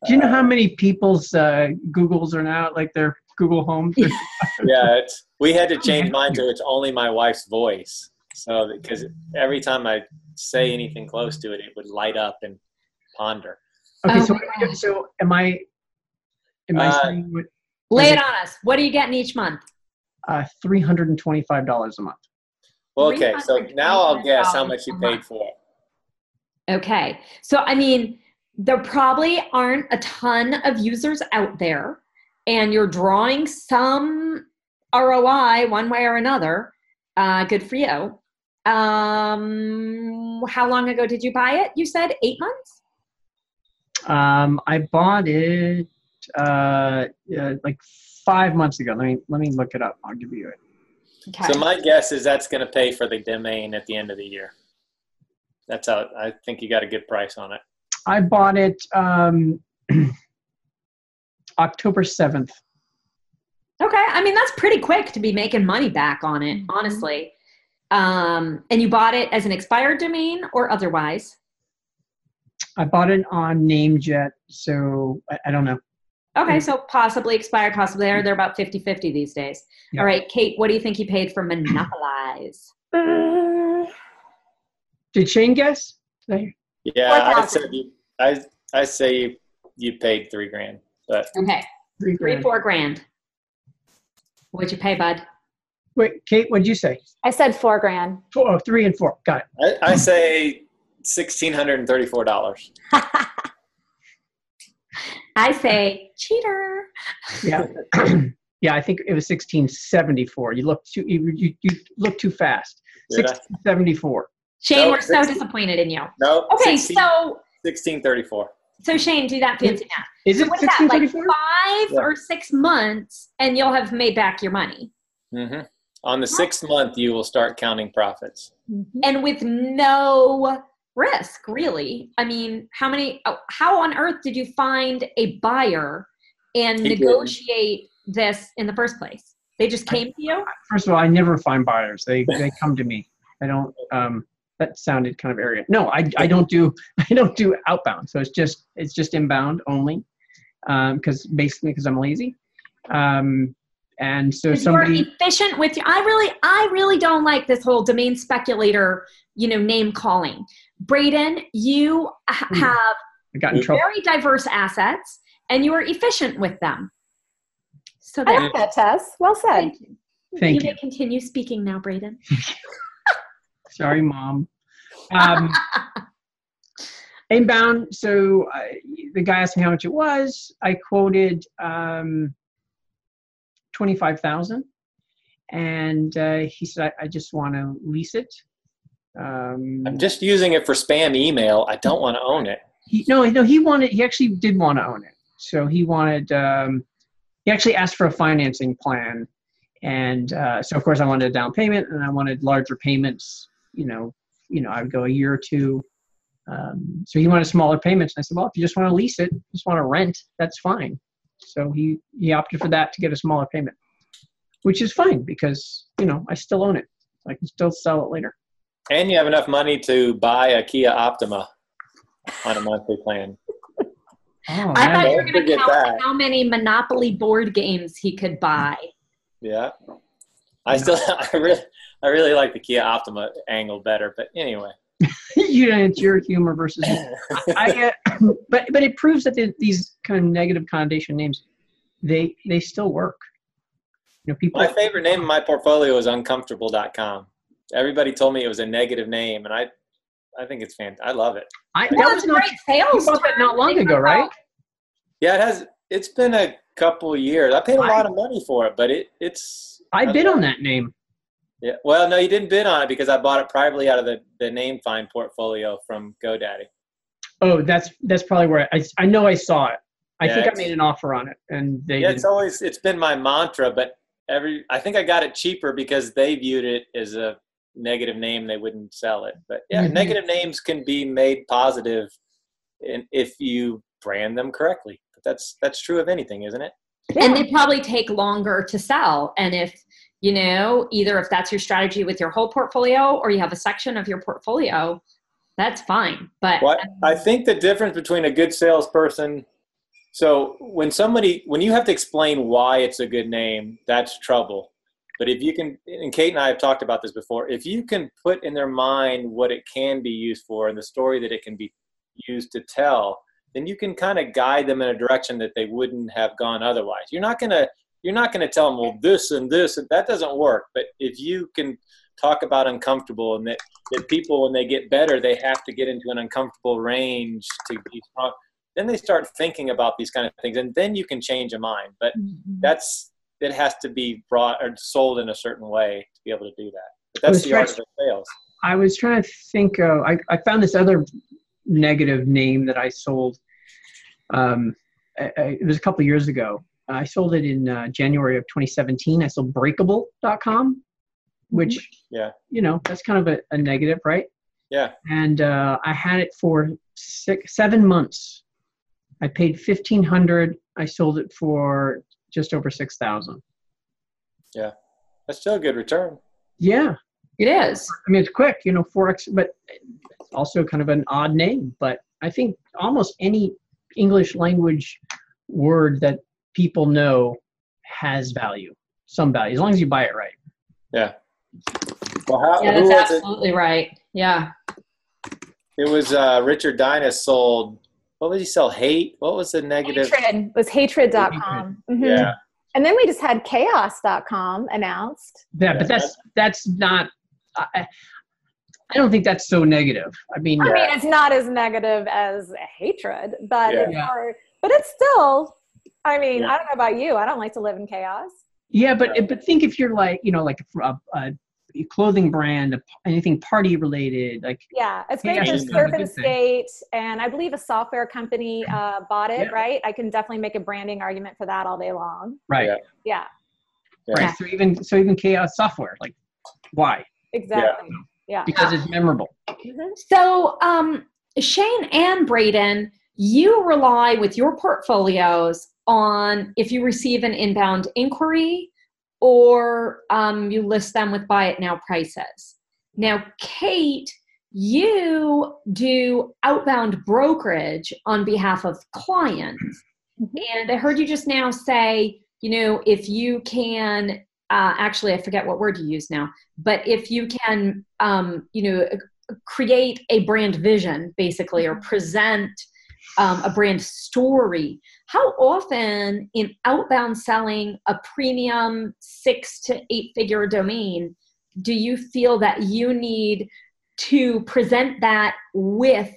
you know how many people's uh, Googles are now like their Google Homes?
yeah, it's, we had to change mine to it's only my wife's voice. So because every time I say anything close to it, it would light up and ponder.
Okay,
Oh
so
my
am I doing? so am I? Am I
Uh,
saying what?
Lay it on us. What are you getting each month?
Uh, Three hundred and twenty-five dollars a month.
Well, okay, so now I'll guess how much you paid for it.
Okay. So, I mean, there probably aren't a ton of users out there, and you're drawing some ROI one way or another. Uh, good for you. Um, how long ago did you buy it? You said eight months?
Um, I bought it uh, uh, like five months ago. Let me let me look it up. I'll give you it.
Okay.
So my guess is that's going to pay for the domain at the end of the year. That's how I think you got a good price on it.
I bought it um, October seventh.
okay. I mean, that's pretty quick to be making money back on it, honestly. Um, and you bought it as an expired domain or otherwise?
I bought it on NameJet, so I, I don't know.
Okay, so possibly expired, possibly they're they're about 50-50 these days.
Yeah.
All right, Kate, what do you think you paid for Monopolize?
Mm,
Did Shane guess? Did
Yeah, I said you, I I say you, you paid three grand, but
Okay,
Three
three,
grand.
four grand. What'd you pay, bud?
Wait, Kate, what'd you say?
I said four grand.
Four, oh, three and four. Got it.
I, I say sixteen hundred and thirty-four dollars.
I say cheater.
Yeah. yeah, I think it was 1674. You look too you, you, you look too fast.
Did I?
1674.
Shane,
No,
we're so disappointed in you.
No.
Okay,
16,
so
1634.
so Shane, do that fancy math.
Is
So
it
what is that? Like five
Yeah.
or six months, and you'll have made back your money,
hmm On the sixth month, you will start counting profits.
and with no risk, really. I mean, how many? oh, How on earth did you find a buyer and
He
negotiate this in the first place? They just came to you.
First of all, I never find buyers. They they come to me. I don't um that sounded kind of arrogant. No, I, I don't do I don't do outbound. So it's just it's just inbound only. Um because basically because I'm lazy. Um and so somebody
You're efficient with you. I really, I really don't like this whole domain speculator, you know, name calling. Braden, you ha-
Hmm.
have
got in
very diverse assets, and you are efficient with them. So
I
there.
like that, Tess. Well said.
Thank you.
Thank
you
you.
may continue speaking now, Braden.
Sorry, mom. Um, inbound. So uh, the guy asked me how much it was. I quoted um, twenty-five thousand, and uh, he said, "I, I just want to lease it." Um,
I'm just using it for spam email. I don't want to own it.
he, no, no, he wanted. He actually did want to own it. so he wanted. Um, he actually asked for a financing plan, and uh, so of course I wanted a down payment, and I wanted larger payments. You know, you know, I would go a year or two. Um, so he wanted smaller payments, and I said, well, if you just want to lease it, just want to rent, that's fine. So he he opted for that to get a smaller payment, which is fine because you know I still own it. I can still sell it later.
And you have enough money to buy a Kia Optima on a monthly plan.
Oh,
I thought you were going to count
that.
how many Monopoly board games he could buy.
Yeah. I still, I really, I really like the Kia Optima angle better. But anyway,
you know, it's your humor versus. I, uh, but but it proves that the, these kind of negative connotation names, they they still work. You know, people.
my favorite name in my portfolio is uncomfortable.com. Everybody told me it was a negative name, and I, I think it's fantastic. I love it.
I,
Well,
that was
a
not.
great
You
sales.
bought that not long ago, right?
Yeah, it has. It's been a couple of years. I paid a
I-
lot of money for it, but it, it's.
I bid on that name.
Yeah. Well, no, you didn't bid on it because I bought it privately out of the the NameFind portfolio from GoDaddy.
Oh, that's that's probably where I I know I saw it. I
Yeah,
think I made an offer on it, and they
Yeah,
didn't.
it's always it's been my mantra, but every I think I got it cheaper because they viewed it as a negative name. They wouldn't sell it, but yeah,
Mhm.
negative names can be made positive, and if you brand them correctly. But that's that's true of anything, isn't it?
and they probably take longer to sell and if you know either if that's your strategy with your whole portfolio or you have a section of your portfolio that's fine but
What I think the difference between a good salesperson, so when somebody when you have to explain why it's a good name, that's trouble. But if you can, and Kate and I have talked about this before, if you can put in their mind what it can be used for and the story that it can be used to tell, then you can kind of guide them in a direction that they wouldn't have gone otherwise. You're not gonna you're not gonna tell them well this and this and that doesn't work. But if you can talk about uncomfortable and that that people when they get better they have to get into an uncomfortable range to be strong then they start thinking about these kind of things and then you can change a mind but mm-hmm. that's it has to be brought or sold in a certain way to be able to do that but that's the art of sales
I was trying to think. Of, I I found this other negative name that I sold. Um, I, I, it was a couple years ago. I sold it in uh, January of 2017. I sold Breakable.com, which
Yeah.
you know that's kind of a, a negative, right?
yeah
and uh, I had it for six, seven months. I paid fifteen hundred. I sold it for just over six thousand. Yeah.
that's still a good return
Yeah,
it is
I mean it's quick, you know, forex, but also kind of an odd name. But I think almost any English language word that people know has value, some value, as long as you buy it right.
yeah well how,
yeah that's
was it
absolutely right yeah
it was uh richard Dynas sold what was he sell hate what was the negative
Hatred was hatred.com. Mhm.
yeah
And then we just had chaos.com announced.
Yeah,
Yeah,
but that's that's not. I, I don't think that's so negative. I mean,
I mean, it's not as negative as hatred, but
Yeah.
it's
Yeah.
hard. But it's still, I mean,
Yeah.
I don't know about you. I don't like to live in chaos.
Yeah, but but think if you're like you know like a, a clothing brand, anything party related, like
Yeah, it's
Yeah,
great. There's
it's kind of a
Surf and
good thing.
Skate, and I believe a software company uh, bought it.
Yeah.
Right? I can definitely make a branding argument for that all day long.
right,
Yeah.
Yeah,
Yeah.
right. So even so even chaos software, like why?
exactly. Yeah.
Because it's memorable.
Mhm.
so um shane and braden you rely with your portfolios on if you receive an inbound inquiry or um, you list them with buy it now prices. Now, Kate, you do outbound brokerage on behalf of clients.
Mhm.
And I heard you just now say, you know, if you can, uh, actually, I forget what word you use now, but if you can, um, you know, create a brand vision basically or present um, a brand story. How often in outbound selling a premium six to eight figure domain do you feel that you need to present that with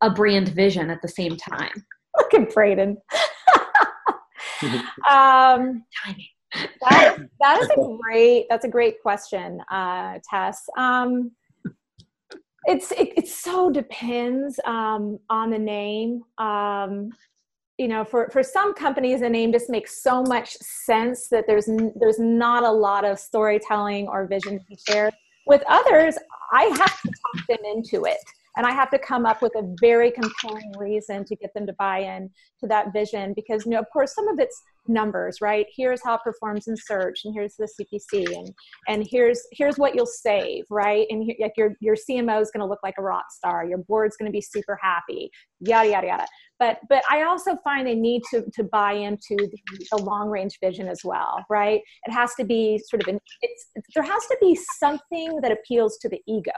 a brand vision at the same time?
Look at Braden. um,
timing.
that, is, that is a great that's a great question uh, tess. Um, it's it, it so depends um, on the name. Um, you know for for some companies the name just makes so much sense that there's there's not a lot of storytelling or vision to be shared. With others i have to talk them into it and i have to come up with a very compelling reason to get them to buy in to that vision because you know of course some of it's numbers right? Here's how it performs in search and here's the cpc and and here's here's what you'll save right? And like your your cmo is going to look like a rock star. Your board's going to be super happy yada yada yada. But but i also find they need to to buy into the, the long range vision as well right? It has to be sort of an it's there has to be something that appeals to the ego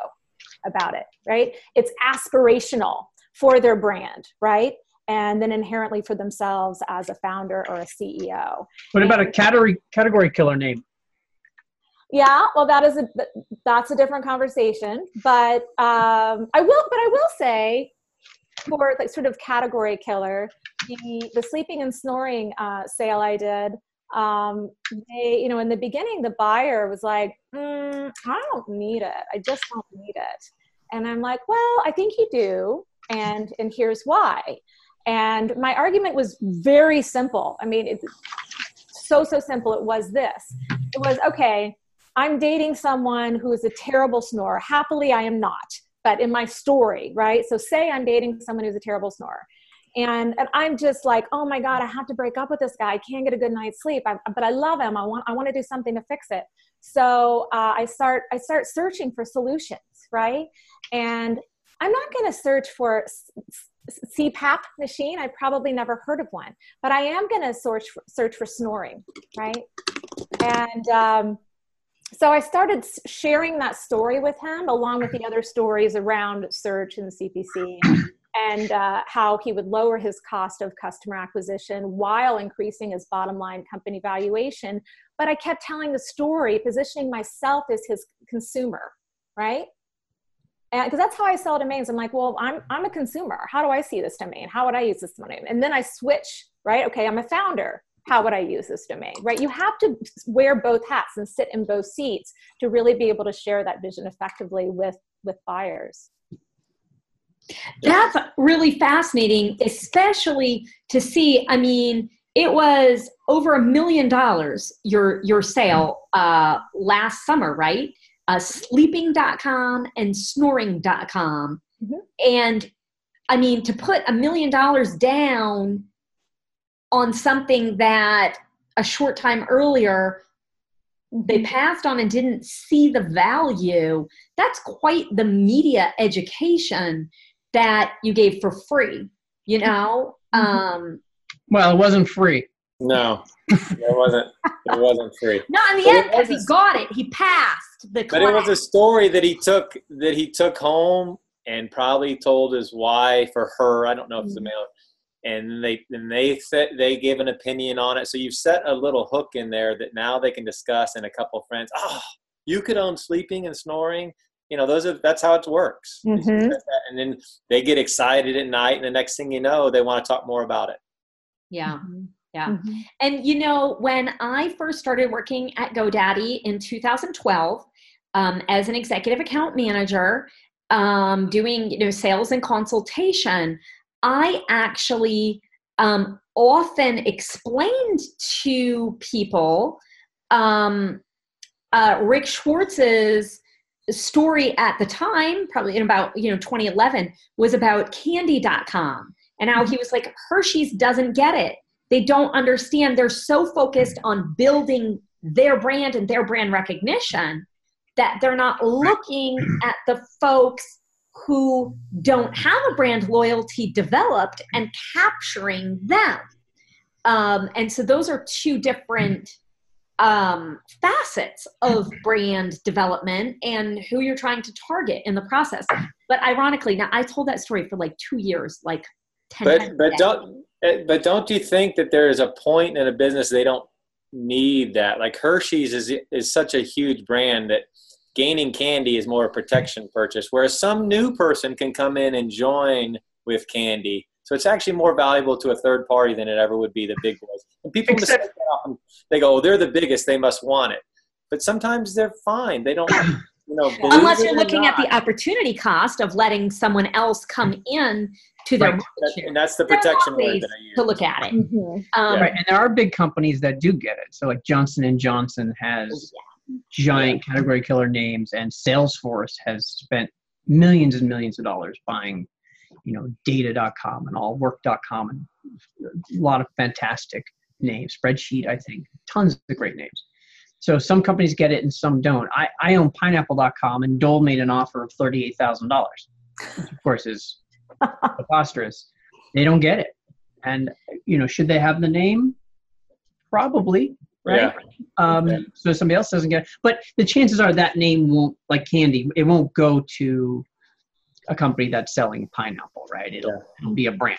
about it right? It's aspirational for their brand right? And then inherently for themselves as a founder or a ceo
What about a category category killer name?
yeah well that is a that's a different conversation but um i will but i will say for like sort of category killer the the sleeping and snoring uh, sale i did um they you know in the beginning the buyer was like mm, i don't need it. I just don't need it. And i'm like well i think you do and and here's why. And my argument was very simple. I mean it's so so simple. It was this. It was okay i'm dating someone who is a terrible snorer. Happily i am not but in my story right? So say i'm dating someone who's a terrible snorer and, and i'm just like oh my god i have to break up with this guy. I can't get a good night's sleep. I, but i love him. I want i want to do something to fix it. So uh, i start i start searching for solutions right? And i'm not going to search for cpap machine. I probably never heard of one. But i am going to search for, search for snoring right? And um, so I started sharing that story with him, along with the other stories around search and CPC, uh, how he would lower his cost of customer acquisition while increasing his bottom line company valuation. But I kept telling the story, positioning myself as his consumer, right? Because that's how I sell domains. I'm like, well, I'm I'm a consumer. How do I see this domain? How would I use this domain? And then I switch, right? Okay, I'm a founder how would I use this domain, right? You have to wear both hats and sit in both seats to really be able to share that vision effectively with with buyers.
That's really fascinating, especially to see. I mean, it was over a million dollars your your sale uh, last summer, right? Uh, sleeping.com and snoring.com.
Mhm.
And I mean, to put a million dollars down on something that a short time earlier they passed on and didn't see the value, that's quite the media education that you gave for free, you know?
Mhm.
Um,
Well, it wasn't free.
No, it wasn't. It wasn't free.
no, in the
But
end, because he got it, he passed the
But it was a story that he took that he took home and probably told his wife or her. I don't know if it's a male. And they and they set they gave an opinion on it. So you've set a little hook in there that now they can discuss and a couple of friends. Oh, you could own sleeping and snoring. You know, those are that's how it works.
Mhm.
And then they get excited at night, and the next thing you know, they want to talk more about it.
yeah.
Mhm.
Yeah.
Mhm.
And you know, when I first started working at GoDaddy in 2012 um, as an executive account manager, um, doing you know sales and consultation, I actually um, often explained to people um, uh, Rick Schwartz's story at the time, probably in about you know 2011, was about Candy.com and how he was like Hershey's doesn't get it. They don't understand. They're so focused on building their brand and their brand recognition that they're not looking at the folks who don't have a brand loyalty developed and capturing them. Um, and so those are two different um, facets of brand development and who you're trying to target in the process but ironically now i told that story for like two years like 10
But but don't eh, but don't you think that there is a point in a business they don't need that? Like Hershey's is is such a huge brand that gaining candy is more a protection purchase, whereas some new person can come in and join with candy. So it's actually more valuable to a third party than it ever would be the big boys. And people
Except-
mistake that often. They go, "Oh, they're the biggest; they must want it." But sometimes they're fine. They don't. you know,
Unless you're
it or
looking at the opportunity cost of letting someone else come in to their
Right.
market share.
and that's the protection word that I use.
to look at it.
Mhm.
Um,
Right, and there are big companies that do get it. So like Johnson and Johnson has giant category killer names, and Salesforce has spent millions and millions of dollars buying, you know, Data.com and all Work.com and a lot of fantastic names. Spreadsheet, I think, tons of great names. So some companies get it and some don't. I, I own Pineapple.com, and Dole made an offer of thirty-eight thousand dollars, which of course is preposterous. They don't get it, and you know, should they have the name? Probably, right?
Yeah.
Um,
Yeah.
So somebody else doesn't get it. But the chances are that name won't, like candy, it won't go to a company that's selling pineapple, right? It'll,
Yeah.
it'll be a brand.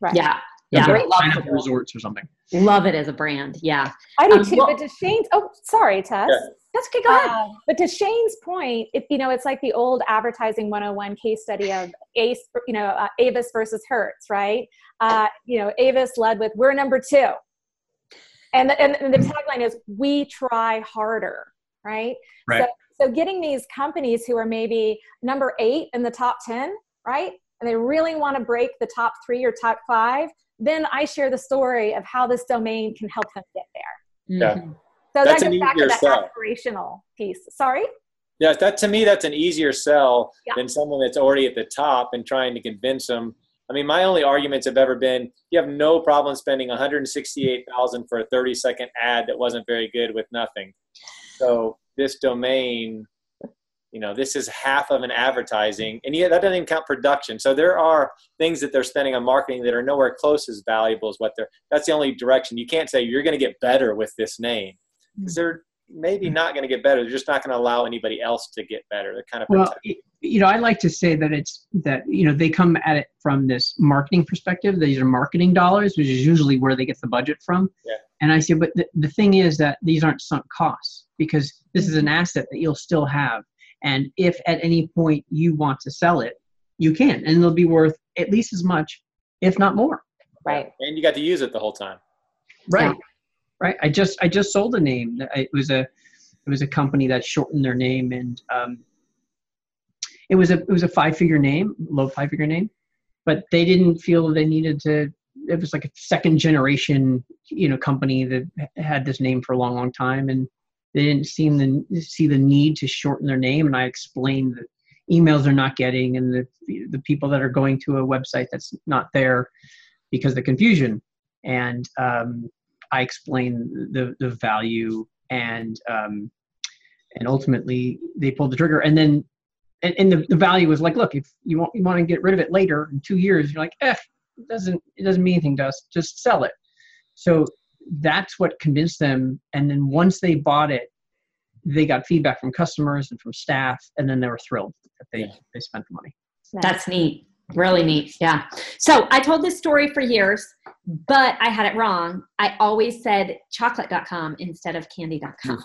Right.
yeah, yeah,
be
I love,
pineapple resorts or something.
love it as a brand. Yeah,
I do
Um,
too.
well-
but to Shane's, oh, sorry, Tess.
Yeah.
that's okay. Go ahead.
Uh, but to Shane's point, it, you know, it's like the old advertising 101 case study of Ace, you know, uh, Avis versus Hertz, right? Uh, you know, Avis led with "We're number two. And the, and, and the tagline is "We try harder," right?
Right.
So, so getting these companies who are maybe number eight in the top ten, right, and they really want to break the top three or top five, then I share the story of how this domain can help them get there.
Yeah.
Mhm.
So
That's
that
an
goes back to
easier
that
sell.
aspirational piece. Sorry.
Yeah, that to me, that's an easier sell
Yeah.
than someone that's already at the top and trying to convince them. I mean, my only arguments have ever been: you have no problem spending 168,000 for a 30 second ad that wasn't very good with nothing. So this domain, you know, this is half of an advertising, and yet that doesn't even count production. So there are things that they're spending on marketing that are nowhere close as valuable as what they're. That's the only direction. You can't say you're going to get better with this name hmm. because they're maybe hmm. not going to get better. They're just not going to allow anybody else to get better. They're kind of
Well, you know, I like to say that it's that you know they come at it from this marketing perspective. These are marketing dollars, which is usually where they get the budget from.
Yeah.
And I say, but the, the thing is that these aren't sunk costs because this is an asset that you'll still have. And if at any point you want to sell it, you can, and it'll be worth at least as much, if not more.
Right.
and you got to use it the whole time.
Right. Right. I just I just sold a name. It was a it was a company that shortened their name and um, it was a it was a five figure name, low five figure name, but they didn't feel they needed to. It was like a second generation, you know, company that had this name for a long, long time, and they didn't seem to see the need to shorten their name. And I explained that emails they're not getting, and the the people that are going to a website that's not there because of the confusion. And um, I explained the the value and um, and ultimately they pulled the trigger. And then and, and the, the value was like, look, if you want you want to get rid of it later in two years, you're like, eh, it doesn't it doesn't mean anything to us. Just sell it. So that's what convinced them. And then once they bought it, they got feedback from customers and from staff, and then they were thrilled that they they spent the money.
That's neat. Really neat. Yeah. So I told this story for years, but I had it wrong. I always said chocolate.com instead of candy.com.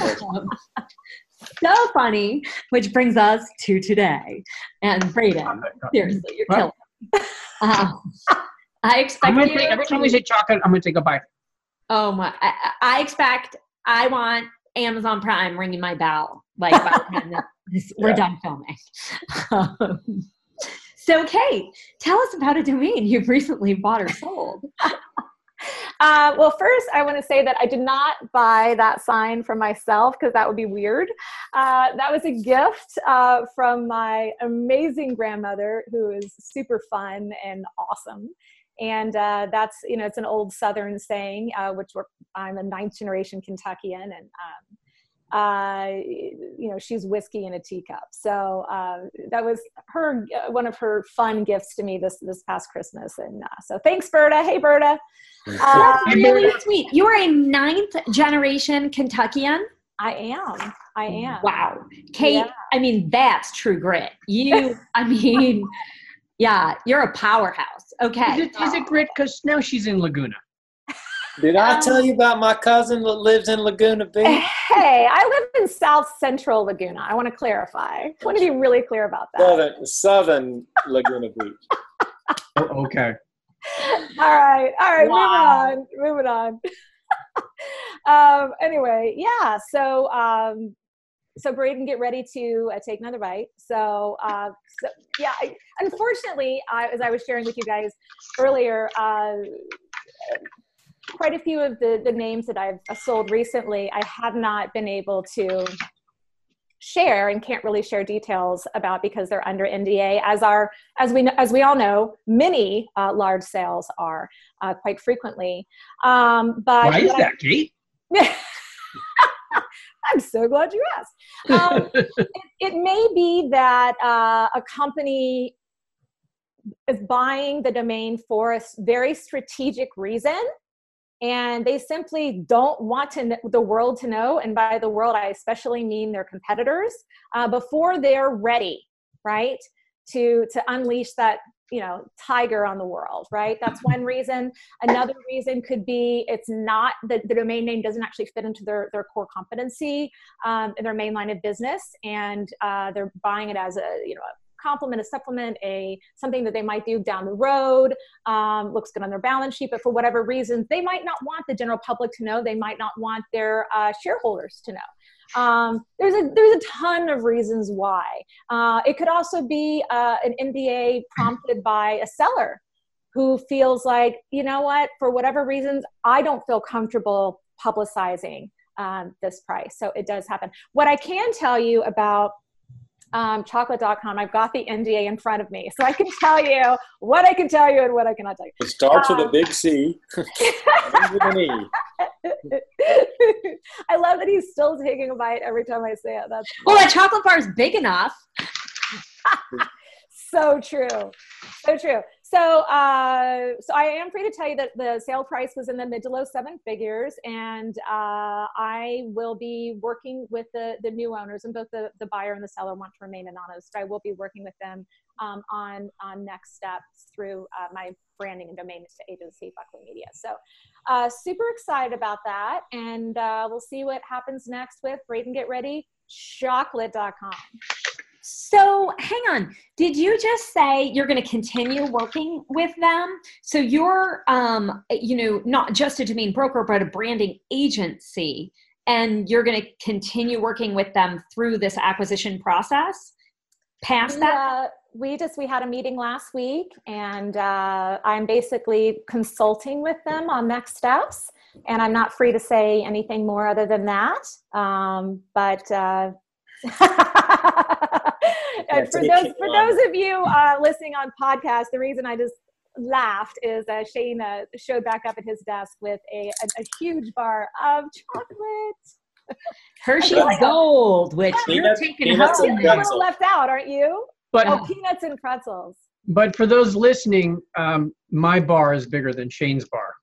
Um, so funny, which brings us to today. And Braden, seriously, you're killing Um, I expect you
take, every time we say chocolate, I'm gonna take a bite.
Oh my! I, I expect. I want Amazon Prime ringing my bell. Like by the time that this, we're done filming. Um, so, Kate, tell us about a domain you've recently bought or sold.
Uh, well, first, I want to say that I did not buy that sign for myself because that would be weird. Uh, that was a gift uh, from my amazing grandmother, who is super fun and awesome. And uh, that's, you know, it's an old Southern saying, uh, which I'm a ninth generation Kentuckian, and um, uh, you know, she's whiskey in a teacup. So uh, that was her uh, one of her fun gifts to me this this past Christmas. And uh, so thanks, Berta. Hey, Berta.
That's really sweet. You are a ninth generation Kentuckian.
I am. I am.
Wow, Kate.
Yeah.
I mean, that's true grit. You. I mean, yeah, you're a powerhouse. Okay.
Is it, is it grit? Because now she's in Laguna.
Did I
Um,
tell you about my cousin that lives in Laguna Beach?
Hey, I live in South Central Laguna. I want to clarify. I want to be really clear about that.
Southern, southern Laguna Beach.
Oh, okay.
all right all right
Wow.
moving on moving on um anyway yeah so um so Braden, get ready to uh, take another bite. So, uh, so yeah, I, unfortunately, I, as I was sharing with you guys earlier, uh, quite a few of the, the names that I've sold recently, I have not been able to share and can't really share details about because they're under NDA. As our as we as we all know, many uh, large sales are uh, quite frequently. Um, but
why is that, Kate?
I'm so glad you asked. Um, it, it, may be that uh, a company is buying the domain for a very strategic reason and they simply don't want to, the world to know and by the world i especially mean their competitors uh, before they're ready right to to unleash that you know tiger on the world right? That's one reason. Another reason could be it's not that the domain name doesn't actually fit into their, their core competency um, in their main line of business and uh, they're buying it as a you know a complement, a supplement, a something that they might do down the road, um, looks good on their balance sheet, but for whatever reasons, they might not want the general public to know. They might not want their uh, shareholders to know. Um, there's a there's a ton of reasons why. Uh, it could also be uh, an NDA prompted by a seller who feels like you know what, for whatever reasons, I don't feel comfortable publicizing um, this price. So it does happen. What I can tell you about um, chocolate.com. I've got the NDA in front of me, so I can tell you what I can tell you and what I cannot tell you.
It starts um, with a um, big C, with an.
I love that he's still taking a bite every time I say it. That's
well, that chocolate bar is big enough.
so true, so true. So, uh, so I am free to tell you that the sale price was in the mid to low seven figures, and uh, I will be working with the the new owners, and both the the buyer and the seller want to remain anonymous. But I will be working with them um, on on next steps through uh, my branding and domain agency, Buckley Media. So, uh, super excited about that, and uh, we'll see what happens next with Braden Get Ready Chocolate.com.
So hang on. Did you just say you're going to continue working with them? So you're, um, you know, not just a domain broker, but a branding agency, and you're going to continue working with them through this acquisition process. Past that,
uh, we just we had a meeting last week, and uh, I'm basically consulting with them on next steps. And I'm not free to say anything more other than that. Um, but uh, and for those for those of you uh, listening on podcast, the reason I just laughed is uh, Shane uh, showed back up at his desk with a, a, a huge bar of chocolate.
Hershey's Gold, which
peanuts,
you're taking
peanuts
home.
You're a little left out, aren't you?
But
oh, peanuts and pretzels.
but for those listening, um, my bar is bigger than Shane's bar.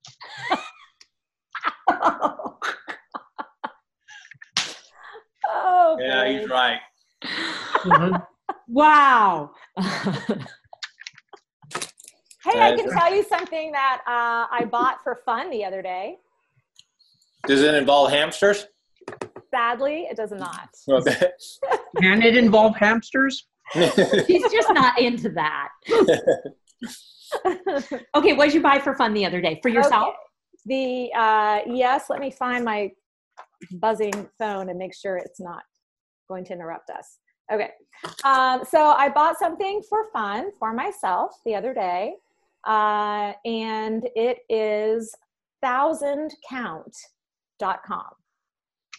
oh,
Yeah, he's right.
Mhm.
Wow.
Hey, I can tell you something that uh, I bought for fun the other day.
Does it involve hamsters?
Sadly, it does not.
Okay.
Can it involve hamsters?
He's just not into that. Okay, what did you buy for fun the other day? For yourself?
Okay. The uh, yes, let me find my buzzing phone and make sure it's not going to interrupt us. Okay, um, so I bought something for fun for myself the other day, uh, and it is thousandcount.com.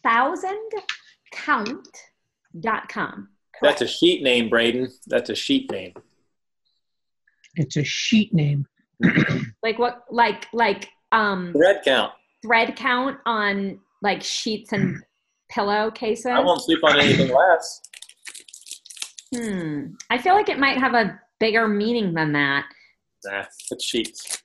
Thousandcount.com.
That's a sheet name, Braden. That's a sheet name.
It's a sheet name.
Like what like like um
Thread count.
thread count on like sheets and pillowcases?
I won't sleep on anything less.
Hmm. I feel like it might have a bigger meaning than that.
Nah, the sheets.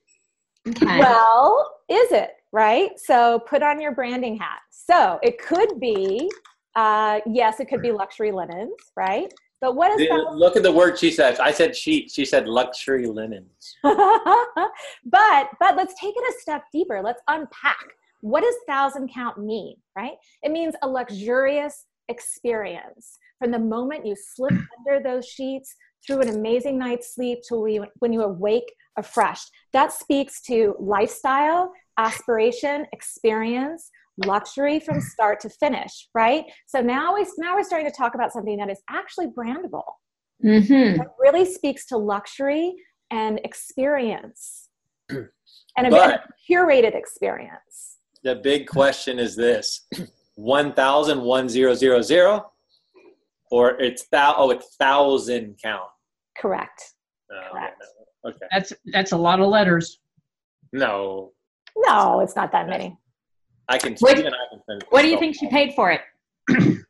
Okay.
Well, is it right? So put on your branding hat. So it could be, uh, yes, it could be luxury linens, right? But what is
Dude,
that?
Look at the word she says. I said sheets. She said luxury linens.
but but let's take it a step deeper. Let's unpack. What does thousand count mean, right? It means a luxurious experience. From the moment you slip under those sheets through an amazing night's sleep to when you, awake refreshed. That speaks to lifestyle, aspiration, experience, luxury from start to finish, right? So now we now we're starting to talk about something that is actually brandable.
Mm-hmm.
It really speaks to luxury and experience, and a
But-
curated experience.
The big question is this: one thousand one zero zero zero, or it's thou oh it's thousand count.
Correct.
No,
Correct.
no, Okay.
That's that's a lot of letters.
No,
No, it's not that many.
I can.
What-
even I can send
What do you think she paid for it?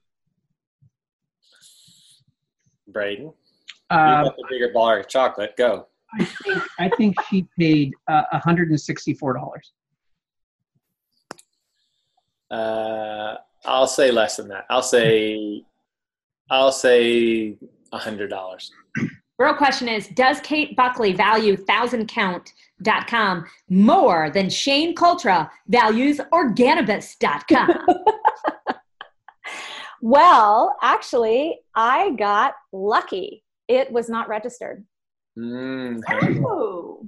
Braden?
Uh,
you got the bigger bar of chocolate. Go.
I think I think she paid uh, hundred and sixty-four dollars.
Uh, I'll say less than that. I'll say. I'll say a hundred dollars.
Real question is Does Kate Buckley value thousandcount.com more than Shane Cultra values Organibus.com?
Well, actually, I got lucky. It was not registered.
Mm,
oh,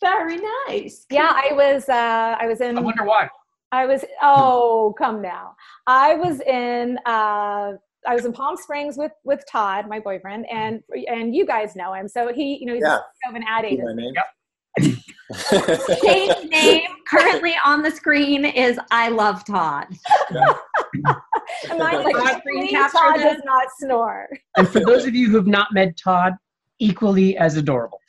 very nice.
Yeah, I was. Uh, I was in.
I wonder why.
I was. Oh, come now. I was in. Uh, I was in Palm Springs with with Todd, my boyfriend, and and you guys know him. So he, you know, he's
Yeah.
a, of an ad
see
agent.
my name?
Shane's name currently on the screen is I Love Todd.
And mine's like,
Todd screen capture
Todd does not snore.
And for those of you who've not met Todd, equally as adorable.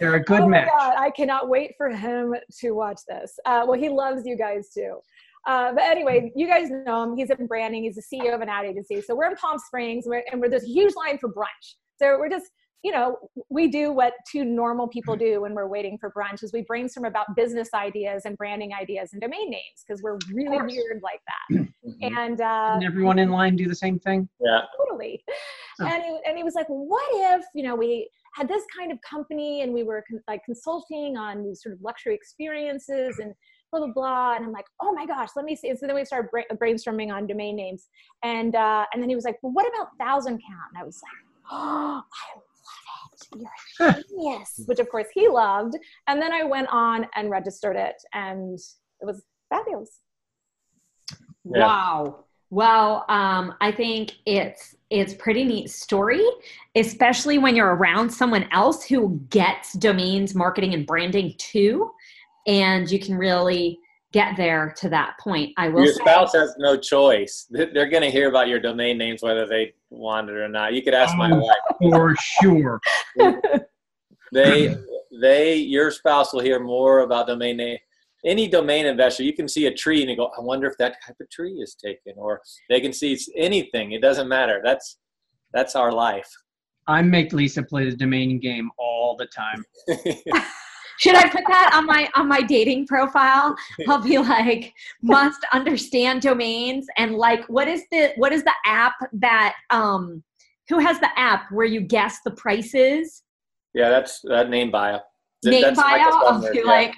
They're a good
oh
match.
My God, I cannot wait for him to watch this. Uh, well, he loves you guys too. Uh, but anyway, you guys know him. He's in branding. He's the CEO of an ad agency. So we're in Palm Springs, we're, and we're, there's a huge line for brunch. So we're just, you know, we do what two normal people do when we're waiting for brunch is we brainstorm about business ideas and branding ideas and domain names because we're really weird like that.
Mhm.
And uh,
Didn't everyone in line do the same thing?
Yeah.
totally.
Oh.
And he, and he was like, what if, you know, we had this kind of company and we were con- like consulting on these sort of luxury experiences and blah, blah, blah. And I'm like, oh my gosh, let me see. And so then we started bra- brainstorming on domain names. And, uh, and then he was like, well, what about thousand count? And I was like, oh, I love it. You're a genius, which of course he loved. And then I went on and registered it and it was fabulous.
Yeah.
Wow. Well, um, I think it's it's pretty neat story, especially when you're around someone else who gets domains marketing and branding too, and you can really get there to that point. I will
Your
say,
spouse has no choice. They- They're going to hear about your domain names whether they want it or not. You could ask my
Oh.
wife.
For sure.
They, they, your spouse will hear more about domain name. Any domain investor, you can see a tree and you go, I wonder if that type of tree is taken, or they can see anything. It doesn't matter. That's that's our life.
I make Lisa play the domain game all the time.
should I put that on my on my dating profile? I'll be like, must understand domains and like, what is the what is the app that um, who has the app where you guess the prices?
yeah, that's that NameBio. Th-
name
that's
bio. I'll
Sumner,
be
yeah.
like,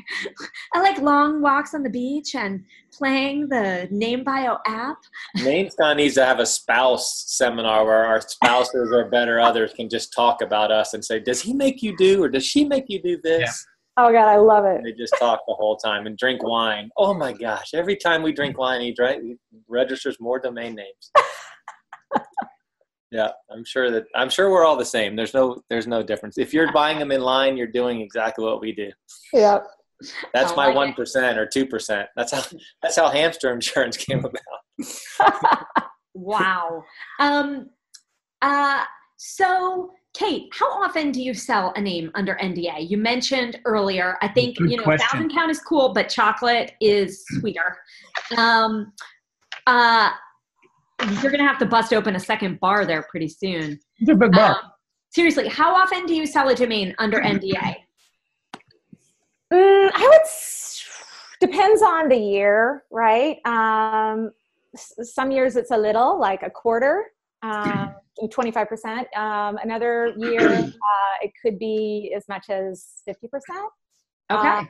I like long walks on the beach and playing the NameBio app.
NamesCon needs to have a spouse seminar where our spouses or better others can just talk about us and say, "Does he make you do, or does she make you do this?"
Oh God, I love it.
And they just talk the whole time and drink wine. Oh my gosh! Every time we drink wine, he, dri- he registers more domain names. yeah, I'm sure that I'm sure we're all the same. There's no there's no difference. If you're buying them in line, you're doing exactly what we do.
Yeah.
That's my one or two percent. That's how that's how hamster insurance came about.
Wow. Um, uh, so, Kate, how often do you sell a name under NDA? You mentioned earlier. I think
Good
you know
question.
thousand count is cool, but chocolate is sweeter. Um, uh, you're gonna have to bust open a second bar there pretty soon.
It's a big bar.
Um, seriously, how often do you sell a domain under NDA?
Mm, I would. s- Depends on the year, right? Um, s- some years it's a little, like a quarter, um, twenty-five percent. Um, another year, uh, it could be as much as fifty percent.
Okay.
Um,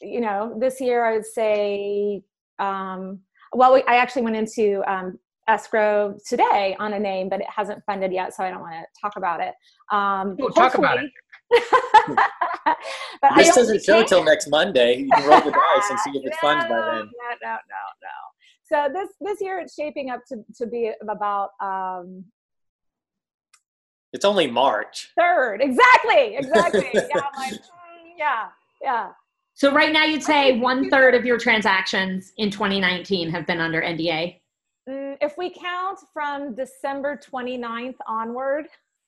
you know, this year I would say, um, well, we, I actually went into um, escrow today on a name, but it hasn't funded yet, so I don't want to talk about it. Um,
Oh, talk about
it. but But I
This
don't
doesn't show
think-
till next Monday. You can roll the dice and see if it funds by then.
No, no, no, no. So this this year it's shaping up to, to be about um,
It's only March.
third. Exactly, exactly. yeah, like, mm, yeah, yeah.
So right now, you'd say one third of your transactions in 2019 have been under NDA.
Mm, if we count from December 29th onward,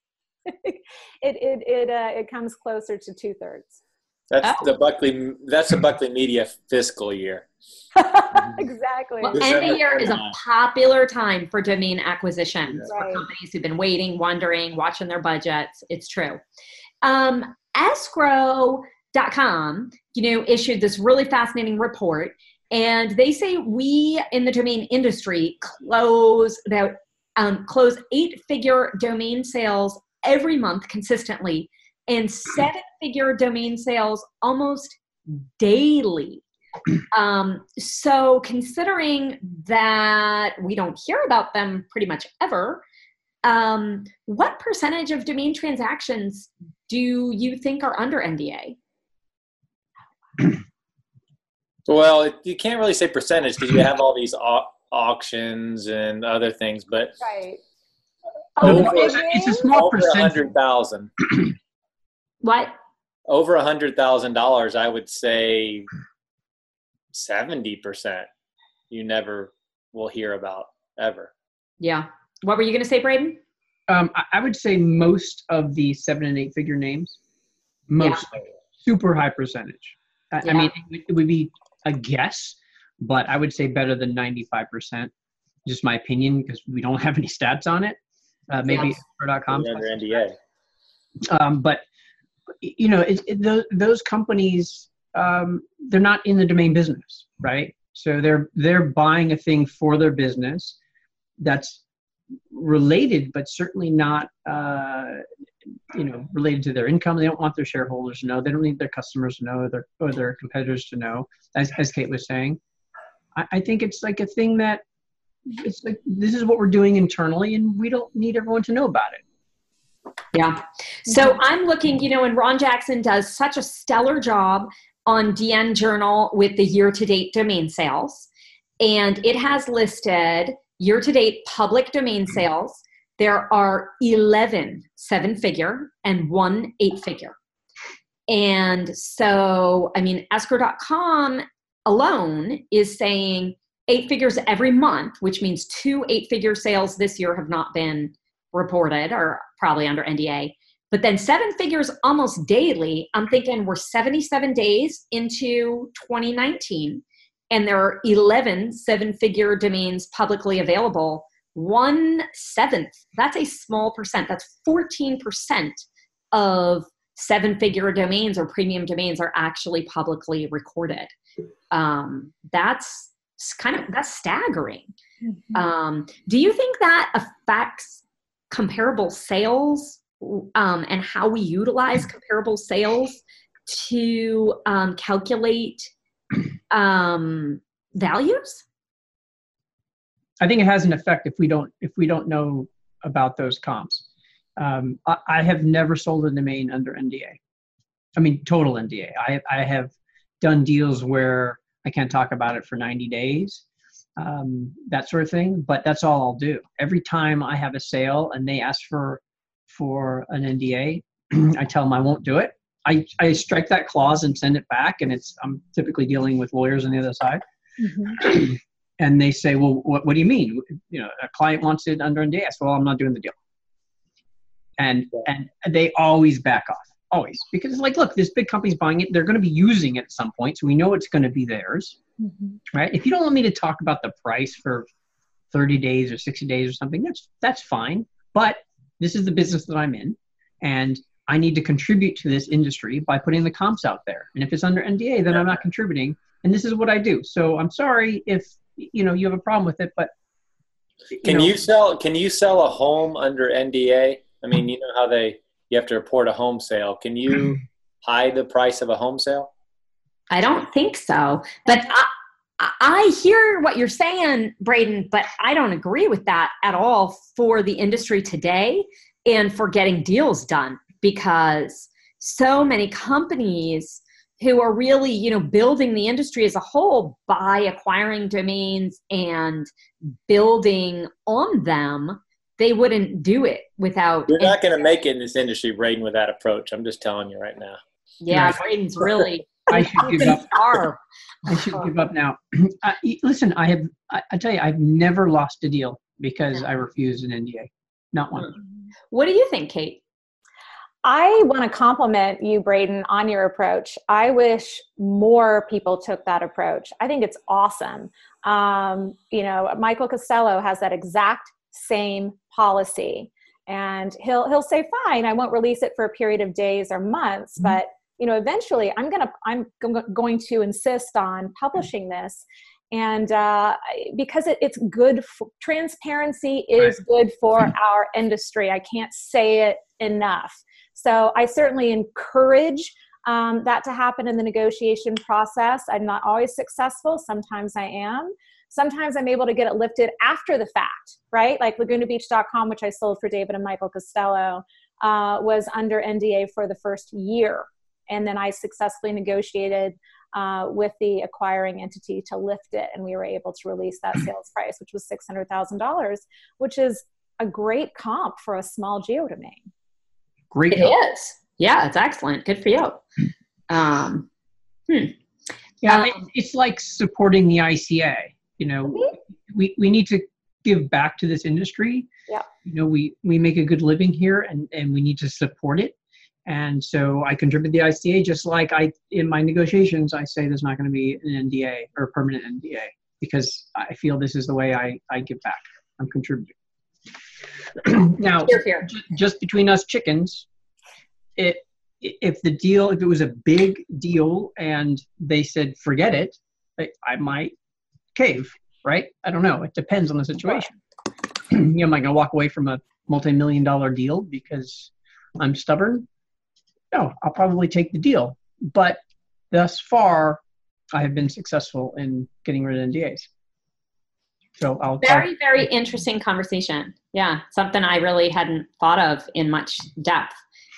it it it uh, it comes closer to two thirds.
That's
Oh.
the Buckley. That's the Buckley Media fiscal year.
exactly.
Well, end of year is a popular time for domain acquisitions for
Right.
companies who've been waiting, wondering, watching their budgets. It's true. Um, escrow.com, you know, issued this really fascinating report, and they say we in the domain industry close about um, close eight-figure domain sales every month consistently, and seven-figure domain sales almost daily. Um, so, considering that we don't hear about them pretty much ever, um, what percentage of domain transactions do you think are under NDA?
Well, it, you can't really say percentage because you have all these au- auctions and other things, but
right.
Oh,
Oh,
it's-
it's a small
over a
percentage.
hundred thousand,
What?
over a hundred thousand dollars, I would say seventy percent. You never will hear about ever.
Yeah. What were you going to say, Braden?
Um, I, I would say most of the seven and eight figure names, most super high percentage. I,
Yeah.
I mean, it, would- it would be a guess, but I would say better than 95%. Just my opinion, because we don't have any stats on it. Uh, maybe
Yes.
escrow.com.
Under NDA.
Um, but you know, it, it, those, those companies, um, they're not in the domain business, right? So they're they're buying a thing for their business that's related, but certainly not, uh, you know, related to their income. They don't want their shareholders to know. They don't need their customers to know, or their or their competitors to know. As as Kate was saying, I, I think it's like a thing that it's like this is what we're doing internally, and we don't need everyone to know about it.
Yeah. So mm-hmm. I'm looking, you know, and Ron Jackson does such a stellar job on DN Journal with the year to date domain sales. And it has listed year to date public domain sales. There are 11 seven figure and one eight figure. And so, I mean, escrow.com alone is saying eight figures every month, which means two eight figure sales this year have not been reported or probably under NDA. But then seven figures almost daily. I'm thinking we're 77 days into 2019, and there are 11 seven figure domains publicly available. One seventh, that's a small percent. That's 14% of seven figure domains or premium domains are actually publicly recorded. Um, that's kind of that's staggering. Um, do you think that affects comparable sales um, and how we utilize comparable sales to um, calculate um, values?
I think it has an effect if we don't if we don't know about those comps. Um, I, I have never sold a domain under NDA. I mean, total NDA. I I have done deals where I can't talk about it for 90 days, um, that sort of thing. But that's all I'll do. Every time I have a sale and they ask for for an NDA, I tell them I won't do it. I, I strike that clause and send it back, and it's I'm typically dealing with lawyers on the other side
Mhm.
and they say, "Well, what, what do you mean? You know, a client wants it under NDA." "Well, I'm not doing the deal." And and they always back off, always, because it's like, look, this big company's buying it; they're going to be using it at some point, so we know it's going to be theirs,
Mhm.
right? If you don't want me to talk about the price for 30 days or 60 days or something, that's that's fine. But this is the business that I'm in, and I need to contribute to this industry by putting the comps out there. And if it's under NDA, then I'm not contributing. And this is what I do. So I'm sorry if you know you have a problem with it, but
Can
know,
you sell? Can you sell a home under NDA? I mean, you know how they you have to report a home sale. Can you hide the price of a home sale?
I don't think so. But I, I hear what you're saying, Braden, but I don't agree with that at all for the industry today and for getting deals done because so many companies who are really you know building the industry as a whole by acquiring domains and building on them they wouldn't do it without
you're not going to make it in this industry braden with that approach i'm just telling you right now
yeah
Right.
braden's really
I should give up. I should give up now. uh, listen, I have. I, I tell you, I've never lost a deal because I refused an NDA. Not one.
what do you think kate
I want to compliment you, Braden, on your approach. I wish more people took that approach. I think it's awesome. Um, you know, Michael Castello has that exact same policy, and he'll he'll say, "Fine, I won't release it for a period of days or months,
Mhm.
but you know, eventually, I'm gonna I'm go- going to insist on publishing this." And uh, because it, it's good, for, transparency is good for our industry. I can't say it enough. So I certainly encourage um, that to happen in the negotiation process. I'm not always successful. Sometimes I am. Sometimes I'm able to get it lifted after the fact, right? Like LagunaBeach.com, which I sold for David and Michael Castello, uh, was under NDA for the first year. And then I successfully negotiated uh, with the acquiring entity to lift it, and we were able to release that sales price, which was $600,000, which is a great comp for a small geodomain.
Great.
It
help.
is. Yeah, it's excellent. Good for you. Um,
Yeah,
Um,
it, it's like supporting the ICA. You know,
Mhm.
we, we need to give back to this industry.
Yeah.
You know, we, we make a good living here and, and we need to support it. And so I contribute the ICA just like I, in my negotiations, I say there's not going to be an NDA or a permanent NDA because I feel this is the way I, I give back. I'm contributing. now,
here, here.
ju- just between us chickens, it if the deal if it was a big deal and they said forget it, I, I might cave. Right? I don't know. It depends on the situation. you know, am I going to walk away from a multi-million dollar deal because I'm stubborn? No, I'll probably take the deal. But thus far, I have been successful in getting rid of NDAs. So I'll, I'll
Very, very interesting conversation. Yeah, something I really hadn't thought of in much depth.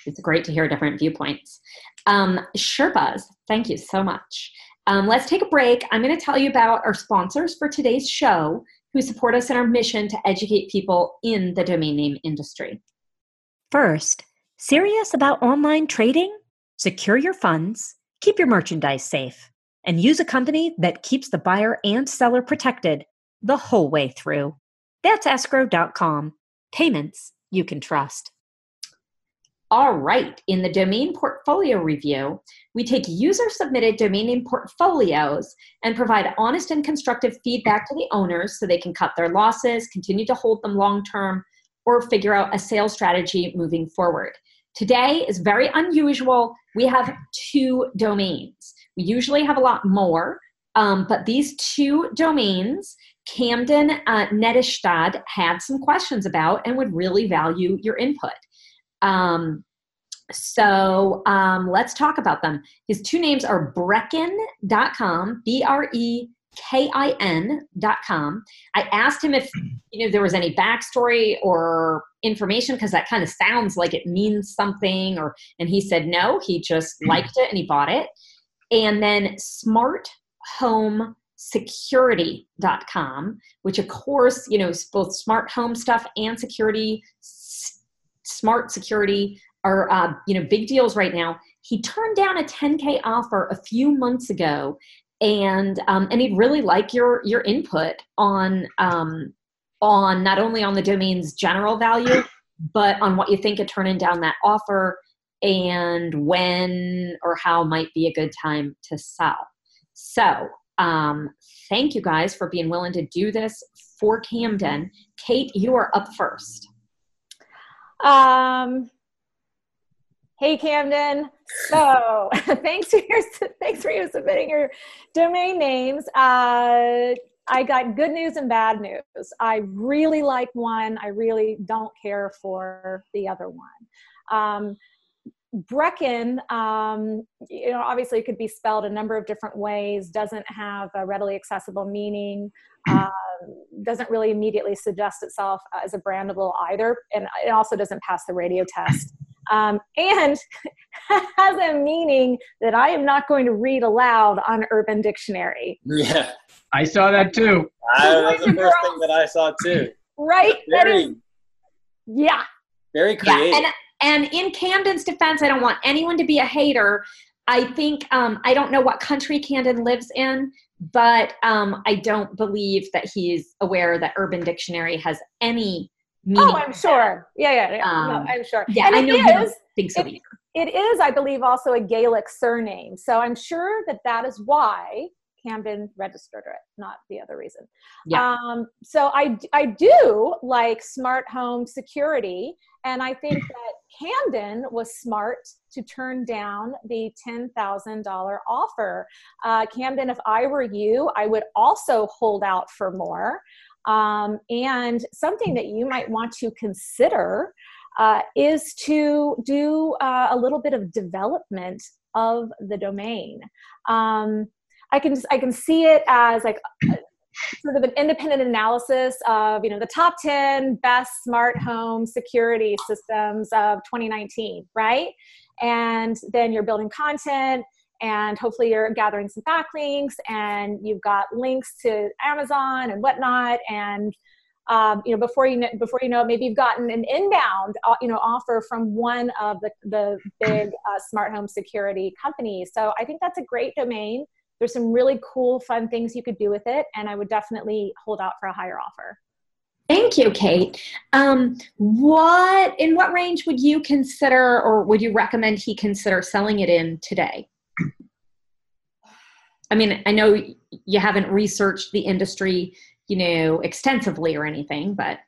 It's great to hear different viewpoints. Um, Sherpas, thank you so much. Um, let's take a break. I'm going to tell you about our sponsors for today's show who support us in our mission to educate people in the domain name industry.
First, serious about online trading? Secure your funds, keep your merchandise safe, and use a company that keeps the buyer and seller protected the whole way through. That's escrow.com. Payments you can trust.
All right, in the domain portfolio review, we take user submitted domain name portfolios and provide honest and constructive feedback to the owners so they can cut their losses, continue to hold them long term, or figure out a sales strategy moving forward. Today is very unusual. We have two domains. We usually have a lot more, um, but these two domains, Camden uh, had some questions about and would really value your input. Um, so um, let's talk about them. His two names are Brekin.com, B R E K I N.com. I asked him if you know there was any backstory or information because that kind of sounds like it means something, or and he said no, he just liked it and he bought it. And then Smart Home security.com which of course you know both smart home stuff and security s- smart security are uh, you know big deals right now. He turned down a 10k offer a few months ago and um, and he'd really like your your input on um, on not only on the domain's general value but on what you think of turning down that offer and when or how might be a good time to sell. So um, thank you guys for being willing to do this for Camden. Kate, you are up first.
Um, hey Camden. So thanks for your thanks for you submitting your domain names. Uh, I got good news and bad news. I really like one. I really don't care for the other one. Um, Brecken, um, you know, obviously it could be spelled a number of different ways, doesn't have a readily accessible meaning, um, doesn't really immediately suggest itself as a brandable either, and it also doesn't pass the radio test. um, and has a meaning that I am not going to read aloud on Urban Dictionary.
Yeah,
I saw that too.
I, that's the first thing that I saw too.
Right?
Very,
is, yeah.
very creative.
Yeah, and in Camden's defense, I don't want anyone to be a hater. I think um, I don't know what country Camden lives in, but um, I don't believe that he's aware that Urban Dictionary has any meaning.
Oh, I'm sure. Yeah, yeah, yeah.
Um,
no, I'm sure.
Yeah,
and
I
it
know you don't think so
it-
either.
It is, I believe, also a Gaelic surname. So I'm sure that that is why Camden registered it, not the other reason.
Yeah.
Um, so I, I do like smart home security. And I think that Camden was smart to turn down the $10,000 offer. Uh, Camden, if I were you, I would also hold out for more. Um, and something that you might want to consider uh, is to do uh, a little bit of development of the domain. Um, I can I can see it as like sort of an independent analysis of you know the top 10 best smart home security systems of 2019 right? And then you're building content and hopefully you're gathering some backlinks and you've got links to amazon and whatnot and um, you know before you know before you know maybe you've gotten an inbound uh, you know offer from one of the the big uh, smart home security companies. So i think that's a great domain there's some really cool fun things you could do with it and i would definitely hold out for a higher offer
Thank you, Kate. Um, what in what range would you consider, or would you recommend he consider selling it in today? I mean, I know you haven't researched the industry, you know, extensively or anything, but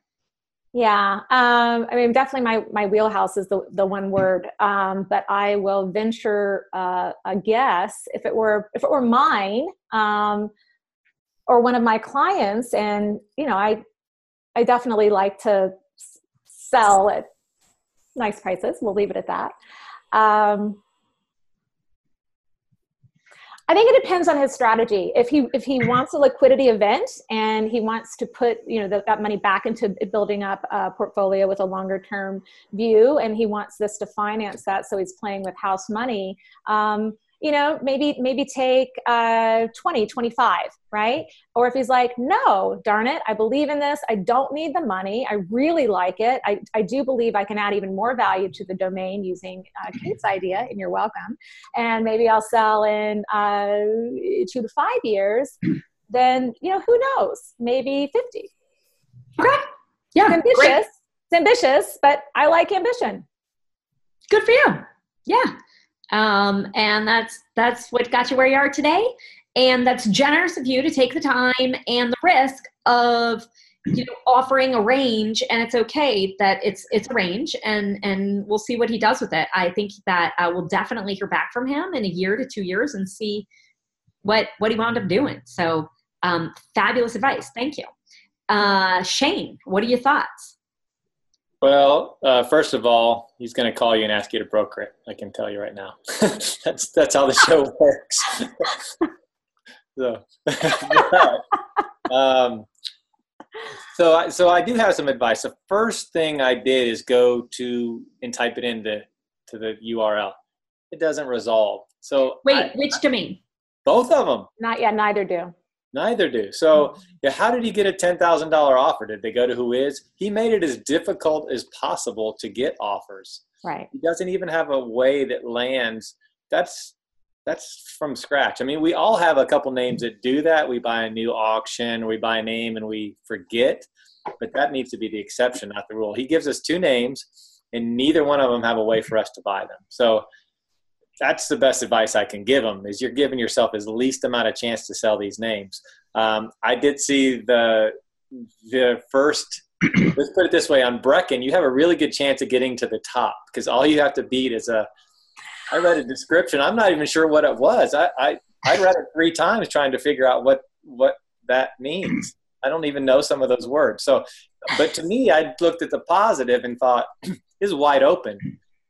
yeah um, i mean definitely my my wheelhouse is the, the one word um, but i will venture uh, a guess if it were if it were mine um, or one of my clients and you know i i definitely like to sell at nice prices we'll leave it at that um, I think it depends on his strategy. If he if he wants a liquidity event and he wants to put you know that, that money back into building up a portfolio with a longer term view, and he wants this to finance that, so he's playing with house money. Um, you know, maybe maybe take uh, 20, 25, right? Or if he's like, no, darn it, I believe in this. I don't need the money. I really like it. I, I do believe I can add even more value to the domain using uh, Kate's idea, and you're welcome. And maybe I'll sell in uh, two to five years. Then, you know, who knows? Maybe 50.
okay, yeah,
It's ambitious.
great,
It's ambitious, but I like ambition.
good for you. Yeah, um, and that's that's what got you where you are today, and that's generous of you to take the time and the risk of you know offering a range. And it's okay that it's it's a range and and we'll see what he does with it. I think that uh, we'll definitely hear back from him in a year to two years and see what what he wound up doing. So um, fabulous advice. Thank you. Uh, shane what are your thoughts
Well, uh, first of all, he's going to call you and ask you to broker it. I can tell you right now. that's that's how the show works. so, um, so I, so I do have some advice. The first thing I did is go to and type it into to the URL. It doesn't resolve. So
wait
I-
which domain
both of them.
Not yet, neither do.
Neither do. So, hmm. yeah, how did he get a ten thousand dollar offer? Did they go to WHOIS? He made it as difficult as possible to get offers.
Right.
He doesn't even have a way that lands. That's that's from scratch. I mean, we all have a couple names that do that. We buy a new auction, we buy a name, and we forget. But that needs to be the exception, not the rule. He gives us two names, and neither one of them have a way for us to buy them. So that's the best advice I can give them is you're giving yourself as least amount of chance to sell these names. Um, I did see the the first. let's put it this way: on Brecken, you have a really good chance of getting to the top because all you have to beat is a. I read a description. I'm not even sure what it was. I I, I read it three times trying to figure out what what that means. I don't even know some of those words. So, but to me, I looked at the positive and thought, this is wide open.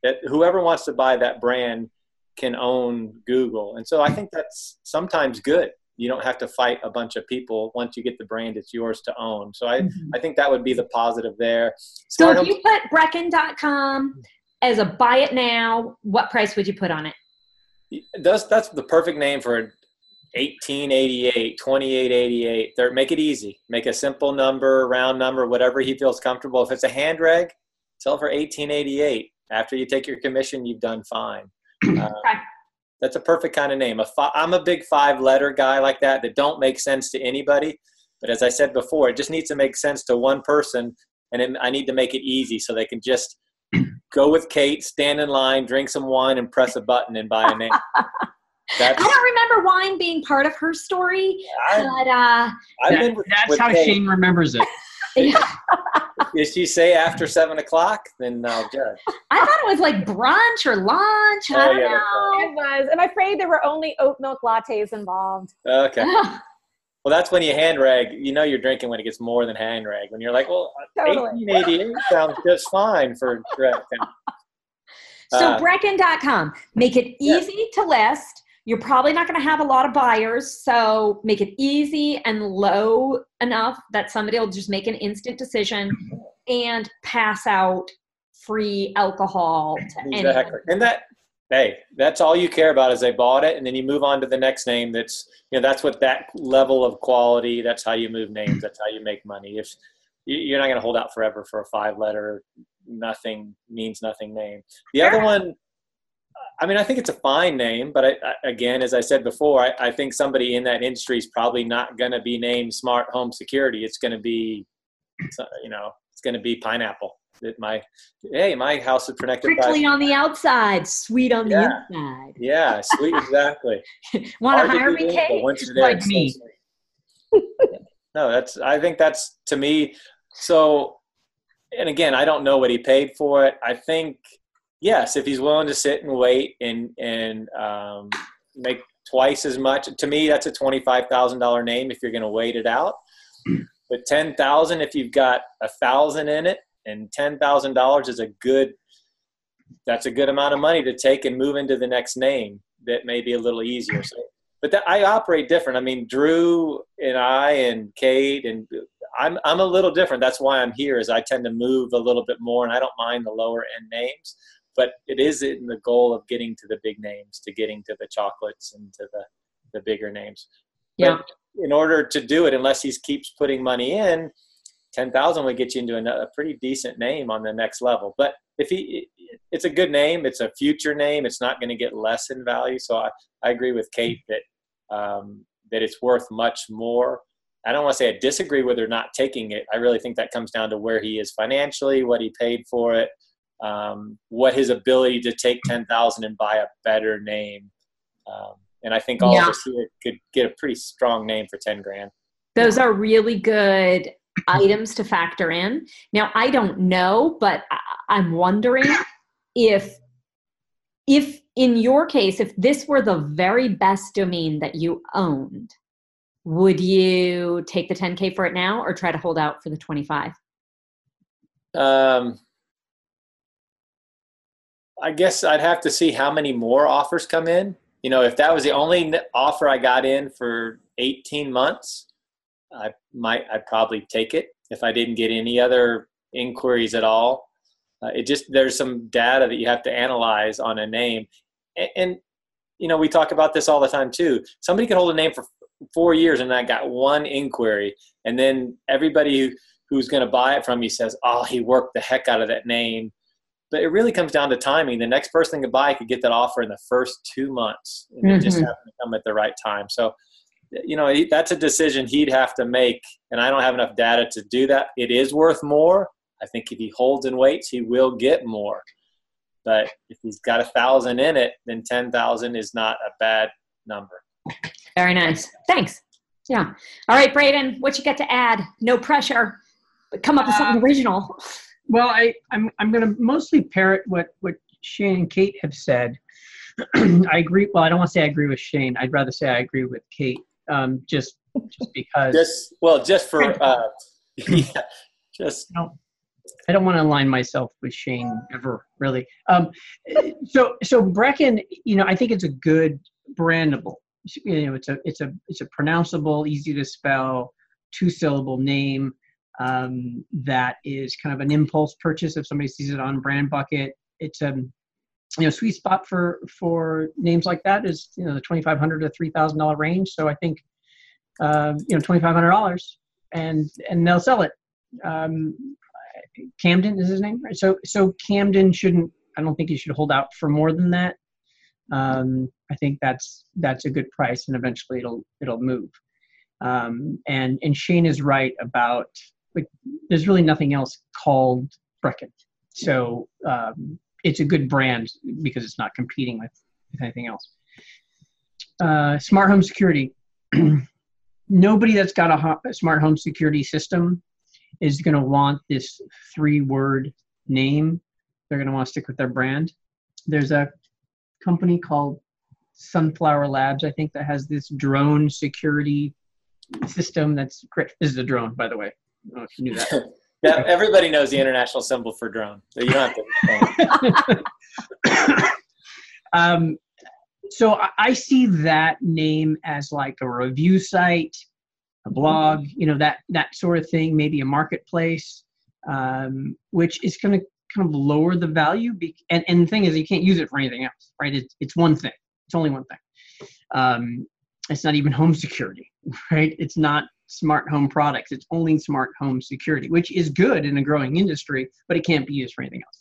That whoever wants to buy that brand can own Google. And so I think that's sometimes good. You don't have to fight a bunch of people. Once you get the brand, it's yours to own. So I,
Mhm.
I think that would be the positive there.
So
Smart
if
home-
you put brecken.com as a buy it now, what price would you put on it?
That's that's the perfect name for 1888, 2888. There, make it easy. Make a simple number, round number, whatever he feels comfortable. If it's a hand reg, sell for 1888. After you take your commission, you've done fine. Uh, that's a perfect kind of name. A fi- I'm a big five letter guy like that that don't make sense to anybody. But as I said before, it just needs to make sense to one person, and it, I need to make it easy so they can just go with Kate, stand in line, drink some wine, and press a button and buy a name.
That's, I don't remember wine being part of her story, I, but uh,
that, with, that's with how Kate. Shane remembers it.
Yeah. Did she say after seven o'clock? Then no, good.
I thought it was like brunch or lunch. Oh, I don't yeah, know.
It was. I'm afraid there were only oat milk lattes involved.
Okay. Well, that's when you hand reg. You know you're drinking when it gets more than hand reg. When you're like, well, totally. 1888 sounds just fine for Brecken.
So uh, Brecken.com, make it easy yeah. to list. You're probably not going to have a lot of buyers, so make it easy and low enough that somebody will just make an instant decision and pass out free alcohol to exactly.
And that hey, that's all you care about is they bought it, and then you move on to the next name. That's you know that's what that level of quality. That's how you move names. That's how you make money. If you're not going to hold out forever for a five letter, nothing means nothing name. The other one, I mean, I think it's a fine name, but I, I, again, as I said before, I, I think somebody in that industry is probably not going to be named Smart Home Security. It's going to be, you know, it's going to be Pineapple. That my hey my house is protected
quickly by, on the outside sweet on yeah, the inside.
Yeah sweet exactly.
Want to hire me kate?
like me.
no that's i think that's to me so and again i don't know what he paid for it. I think yes if he's willing to sit and wait and and um, make twice as much to me that's a $25000 name if you're going to wait it out. But 10000 if you've got a thousand in it and ten thousand dollars is a good that's a good amount of money to take and move into the next name that may be a little easier. So but that, i operate different. I mean drew and i and kate and i'm i'm a little different. That's why i'm here is i tend to move a little bit more and i don't mind the lower end names but it is in the goal of getting to the big names to getting to the chocolates and to the the bigger names
yeah
but in order to do it unless he keeps putting money in ten thousand would get you into a, a, pretty decent name on the next level. But if he, it's a good name. It's a future name. It's not going to get less in value. So I, I agree with Kate that um, that it's worth much more. I don't want to say I disagree with her not taking it. I really think that comes down to where he is financially, what he paid for it, um, what his ability to take ten thousand and buy a better name. Um, and I think all yeah. of us here could get a pretty strong name for ten grand.
Those are really good items to factor in. Now, I don't know, but I'm wondering if if in your case if this were the very best domain that you owned, would you take the 10k for it now or try to hold out for the 25? Um
I guess I'd have to see how many more offers come in. You know, if that was the only offer I got in for 18 months, I might I'd probably take it if I didn't get any other inquiries at all. Uh, it just there's some data that you have to analyze on a name, and, and, you know we talk about this all the time too. Somebody could hold a name for four years and I got one inquiry, and then everybody who, who's going to buy it from you says, "Oh, he worked the heck out of that name." But it really comes down to timing. The next person to buy could get that offer in the first two months, and mm-hmm. it just happened to come at the right time. So you know that's a decision he'd have to make and i don't have enough data to do that. It is worth more. I think if he holds and waits he will get more. But if he's got a thousand in it then 10000 is not a bad number.
Very nice. Thanks. Yeah. All right braden what you got to add? No pressure. But come up with something uh, original
well i i'm, I'm going to mostly parrot what what shane and kate have said I agree. Well, I don't want to say I agree with Shane. I'd rather say I agree with Kate um, just just because.
Just well, just for uh, yeah, just.
No, I don't want to align myself with Shane ever, really. Um, so so Brecken, you know, I think it's a good brandable. You know, it's a it's a it's a pronounceable, easy to spell, two syllable name um, that is kind of an impulse purchase if somebody sees it on BrandBucket. it's a um, you know sweet spot for for names like that is you know the twenty five hundred to three thousand dollar range. So I think uh, you know twenty five hundred dollars and and they'll sell it. Um, Camden is his name, right? So so Camden shouldn't. I don't think he should hold out for more than that. Um, I think that's that's a good price, and eventually it'll it'll move. Um, and and Shane is right about like there's really nothing else called Brecken, so um, it's a good brand because it's not competing with, with anything else. Uh, smart home security. Nobody that's got a, ho- a smart home security system is going to want this three word name. They're going to want to stick with their brand. There's a company called Sunflower Labs, I think, that has this drone security system that's great. This is a drone, by the way. I don't know if you knew that.
yeah, everybody knows the international symbol for drone. So you don't have
to. um, so I see that name as like a review site, a blog, you know, that that sort of thing. Maybe a marketplace, um, which is going to kind of lower the value. Be- and and the thing is, you can't use it for anything else, right? It's it's one thing. It's only one thing. Um, it's not even home security, right? It's not smart home products. It's only smart home security, which is good in a growing industry, but it can't be used for anything else.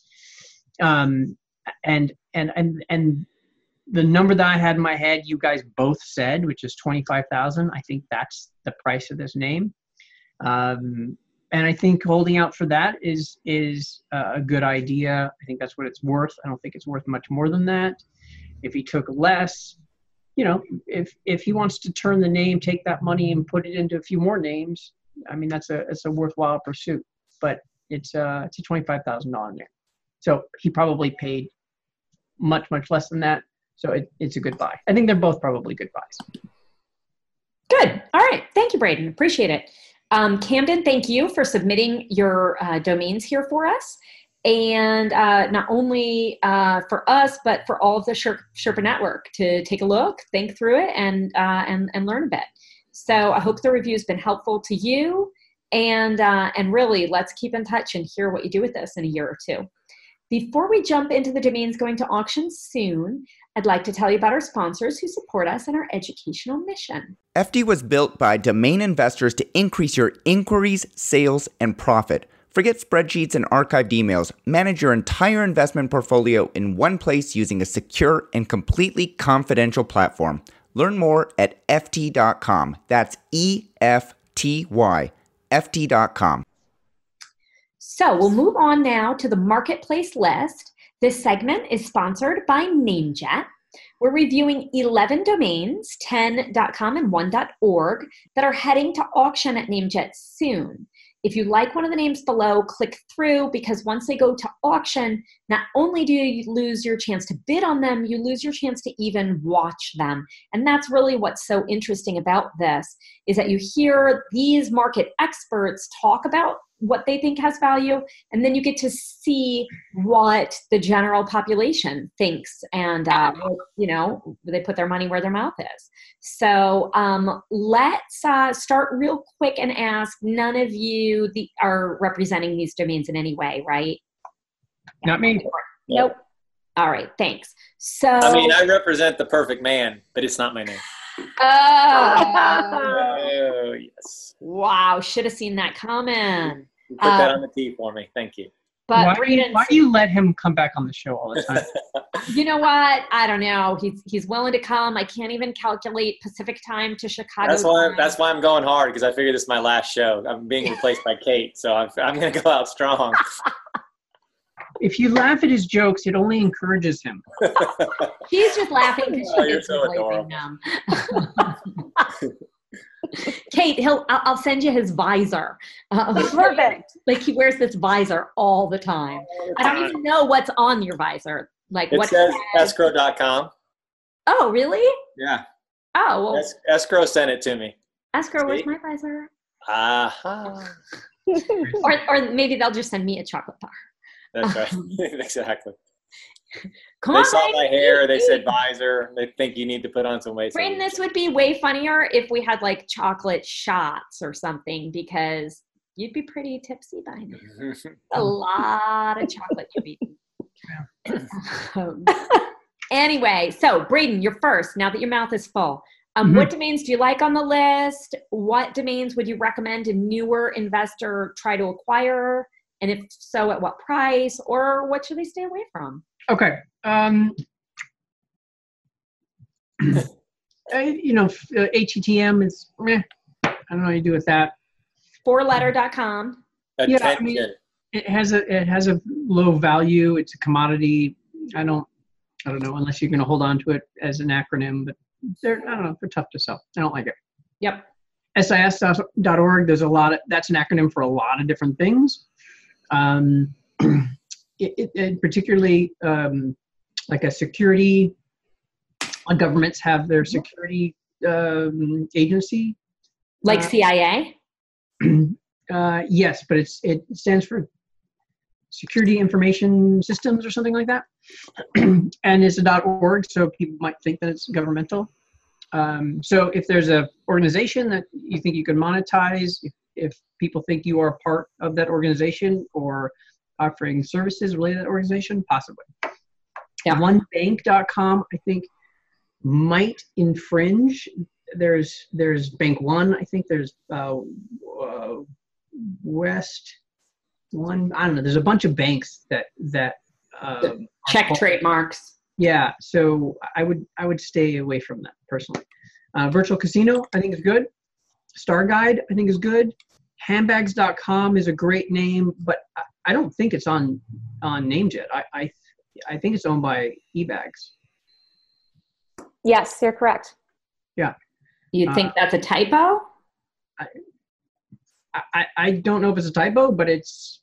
Um, and and and and the number that I had in my head, you guys both said, which is twenty five thousand. I think that's the price of this name, um, and I think holding out for that is is a good idea. I think that's what it's worth. I don't think it's worth much more than that. If he took less, you know, if if he wants to turn the name, take that money and put it into a few more names, I mean that's a it's a worthwhile pursuit. But it's uh it's a twenty five thousand dollar name, so he probably paid much much less than that. So it, it's a good buy. I think they're both probably good buys.
Good. All right. Thank you, Braden. Appreciate it. Um, Camden, thank you for submitting your uh, domains here for us and uh, not only uh, for us but for all of the Sherpa network to take a look, think through it, and uh, and and learn a bit. So I hope the review's been helpful to you, and uh, and really let's keep in touch and hear what you do with this in a year or two. Before we jump into the domains going to auction soon, I'd like to tell you about our sponsors who support us in our educational mission.
FD was built by domain investors to increase your inquiries, sales, and profit. Forget spreadsheets and archived emails. Manage your entire investment portfolio in one place using a secure and completely confidential platform. Learn more at Efty.com. That's E F T Y, Efty.com.
So we'll move on now to the marketplace list. This segment is sponsored by NameJet. We're reviewing 11 domains, 10.com and 1.org, that are heading to auction at NameJet soon. If you like one of the names below, click through because once they go to auction, not only do you lose your chance to bid on them, you lose your chance to even watch them. And that's really what's so interesting about this is that you hear these market experts talk about what they think has value and then you get to see what the general population thinks and uh, you know they put their money where their mouth is. So um, let's uh, start real quick and ask none of you the, are representing these domains in any way right?
Not me.
Nope. All right thanks. So
i mean i represent the perfect man but it's not my name.
Oh,
oh yes.
Wow, should have seen that coming.
You put that um, on the tee for me. Thank you.
But
why, do you, why do you let him come back on the show all the time?
you know what? I don't know. He's he's willing to come. I can't even calculate Pacific time to Chicago.
That's why
time.
that's why I'm going hard because I figure this is my last show. I'm being replaced by Kate, so I'm I'm going to go out strong.
if you laugh at his jokes, it only encourages him.
He's just laughing because she oh, thinks so adorable. them. Kate, he'll I'll send you his visor.
Uh, Perfect.
Like he wears this visor all the time. I don't even know what's on your visor. Like
it
what
says escrow.com.
Oh, really?
Yeah.
Oh, well.
Es- escrow sent it to me.
Escrow, See? where's my visor?
Uh-huh.
or, or maybe they'll just send me a chocolate bar.
That's right. exactly.
Come
they
on,
saw my hair. They said visor. They think you need to put on some weight.
Brandon, this would be way funnier if we had like chocolate shots or something because you'd be pretty tipsy by now. a lot of chocolate you've eaten. Um, anyway, so Braden, you're first. Now that your mouth is full, um, what domains do you like on the list? What domains would you recommend a newer investor try to acquire? And if so, at what price? Or what should they stay away from?
Okay. Um, I- you know, f- uh, HETM is, eh, I don't know how you do with that.
Fourletter.com.
Yeah, I mean- It has a it has a low value. It's a commodity. I don't I don't know unless you're going to hold on to it as an acronym, but they're I don't know they're tough to sell. I don't like it.
Yep.
SIS.org. There's a lot of that's an acronym for a lot of different things. Um, it, it, particularly um, like a security. uh, Governments have their security um, agency.
Like
Uh,
CIA?
Uh, yes, but it's it stands for Security Information Systems or something like that, and it's a .org, so people might think that it's governmental. Um, so if there's a organization that you think you can monetize, if, if people think you are part of that organization or offering services related to that organization, possibly.
Yeah.
OneBank.com, I think, might infringe. There's there's Bank One. I think there's uh, uh, West One. I don't know. There's a bunch of banks that that um,
Check trademarks.
yeah, so I would I would stay away from that personally. Uh, Virtual Casino I think is good. Star Guide I think is good. Handbags.com is a great name, but I, I don't think it's on on NameJet. I, I I think it's owned by eBags.
Yes, you're correct. Yeah.
You'd
Uh,
think that's a typo?
I, I I don't know if it's a typo, but it's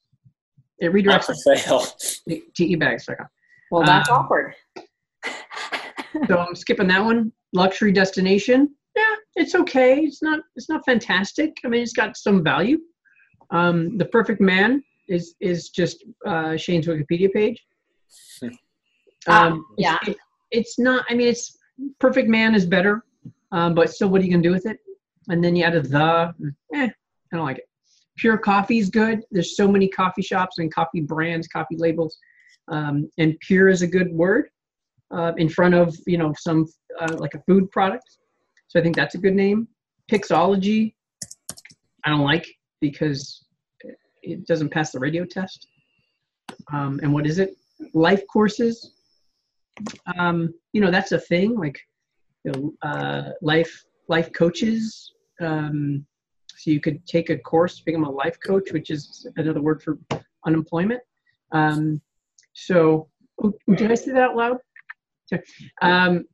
it redirects
for sale.
to to eBags.com.
Well, that's
um,
awkward.
so I'm skipping that one. Luxury destination. Yeah, it's okay. It's not it's not fantastic. I mean, it's got some value. Um, the perfect man is is just uh, Shane's Wikipedia page.
Ah,
Um, it's-
yeah.
it- it's not. I mean, it's perfect man is better, um, but still, what are you gonna do with it? And then you add a the. Eh, I don't like it. Pure coffee is good. There's so many coffee shops and coffee brands, coffee labels, um, and pure is a good word uh, in front of you know some uh, like a food product. So I think that's a good name. Pixology, I don't like because it doesn't pass the radio test. Um, and what is it? Life courses. Um, you know that's a thing. Like you know, uh, life life coaches. Um, so you could take a course, become a life coach, which is another word for unemployment. Um, so oh, did I say that out loud? Um,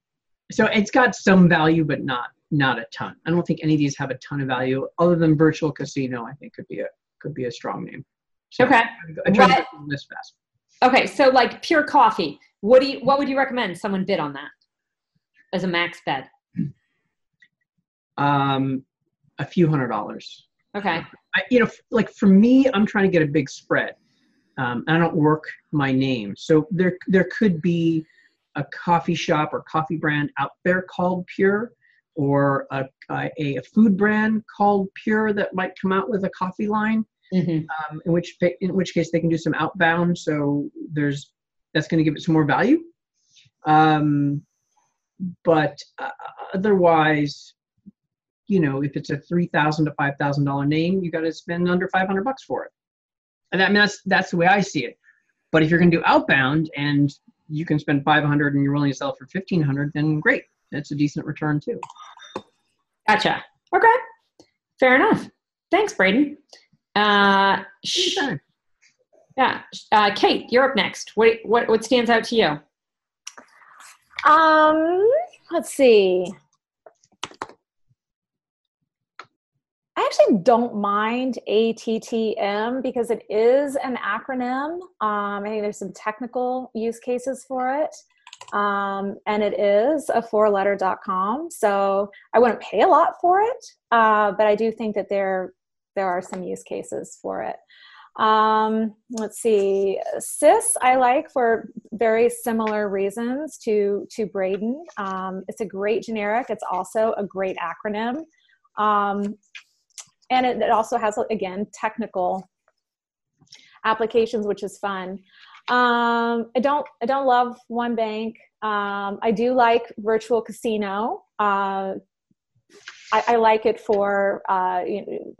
so it's got some value, but not not a ton. I don't think any of these have a ton of value, other than virtual casino. I think could be a could be a strong name. So
Okay.
I tried to
Right.
this fast.
Okay, so like pure coffee. What do you what would you recommend someone bid on that as a max bet?
Um, a few hundred dollars.
Okay.
I, you know, like for me, I'm trying to get a big spread. Um, I don't work my name, so there there could be a coffee shop or coffee brand out there called Pure, or a, a, a food brand called Pure that might come out with a coffee line.
Mhm.
Um, in which in which case they can do some outbound, so there's that's going to give it some more value. Um, but uh, otherwise, you know, if it's a three thousand to five thousand dollar name, you got to spend under five hundred bucks for it. And I mean, that's that's the way I see it. But if you're going to do outbound and you can spend five hundred and you're willing to sell for fifteen hundred, then great, that's a decent return too.
Gotcha. Okay. Fair enough. Thanks, Braden. Uh, sh- yeah. Uh, Kate, you're up next. What what what stands out to you?
Um, let's see. I actually don't mind ATTM because it is an acronym. Um, I think there's some technical use cases for it. Um, and it is a four letter.com. So I wouldn't pay a lot for it, uh, but I do think that there, there are some use cases for it. Um, let's see, CIS I like for very similar reasons to to Braden. Um, it's a great generic. It's also a great acronym, um, and it, it also has again technical applications, which is fun. Um, I don't I don't love one bank. Um, I do like virtual casino. Uh, I, I, like it for uh,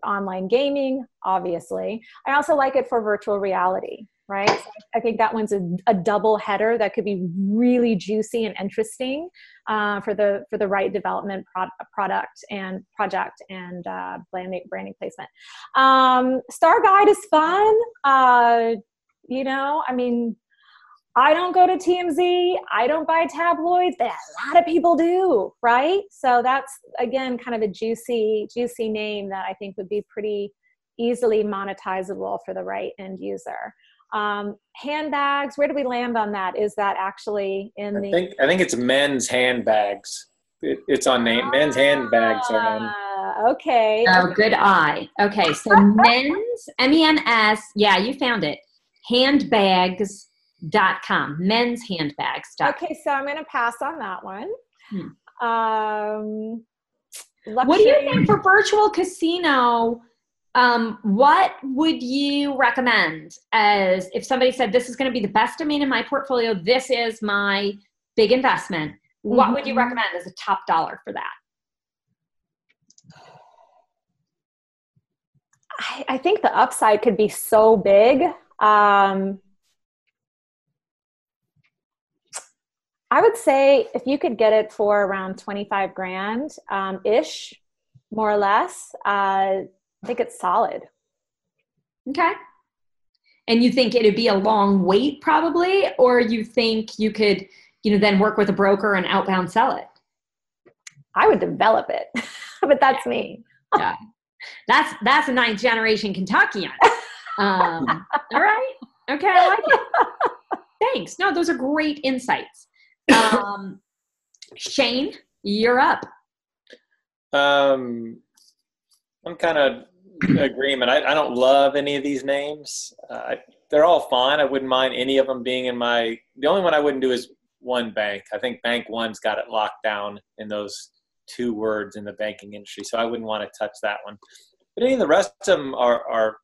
online gaming, obviously. I also like it for virtual reality, right? So I think that one's a, a, double header that could be really juicy and interesting uh, for the for the right development pro- product and project and uh, branding, branding placement. Um, Star Guide is fun. Uh, you know, I mean, I don't go to TMZ. I don't buy tabloids, but a lot of people do, right? So that's again kind of a juicy, juicy name that I think would be pretty easily monetizable for the right end user. Um, handbags, where do we land on that? Is that actually in the?
I think I think it's men's handbags. It, it's on name. men's handbags are on.
Ah, okay.
Oh, good eye. Okay, so men's M E N S. Yeah, you found it. Handbags dot com men's handbags
okay so i'm going to pass on that one hmm. um
what do you think for virtual casino um, what would you recommend as if somebody said this is going to be the best domain in my portfolio this is my big investment mm-hmm. what would you mm-hmm. recommend as a top dollar for that
I, I think the upside could be so big um, I would say if you could get it for around 25 grand um, ish, more or less, uh, I think it's solid.
Okay. And you think it'd be a long wait probably, or you think you could, you know, then work with a broker and outbound sell it?
I would develop it, but that's me.
yeah. That's that's a ninth generation Kentuckian. Um, all right. Okay, I like it. Thanks. No, those are great insights. Um, Shane, you're up.
Um, I'm kind of agreement. I, I, don't love any of these names. Uh, they're all fine. I wouldn't mind any of them being in my. The only one I wouldn't do is one bank. I think Bank One's got it locked down in those two words in the banking industry, so I wouldn't want to touch that one. But any of the rest of them are are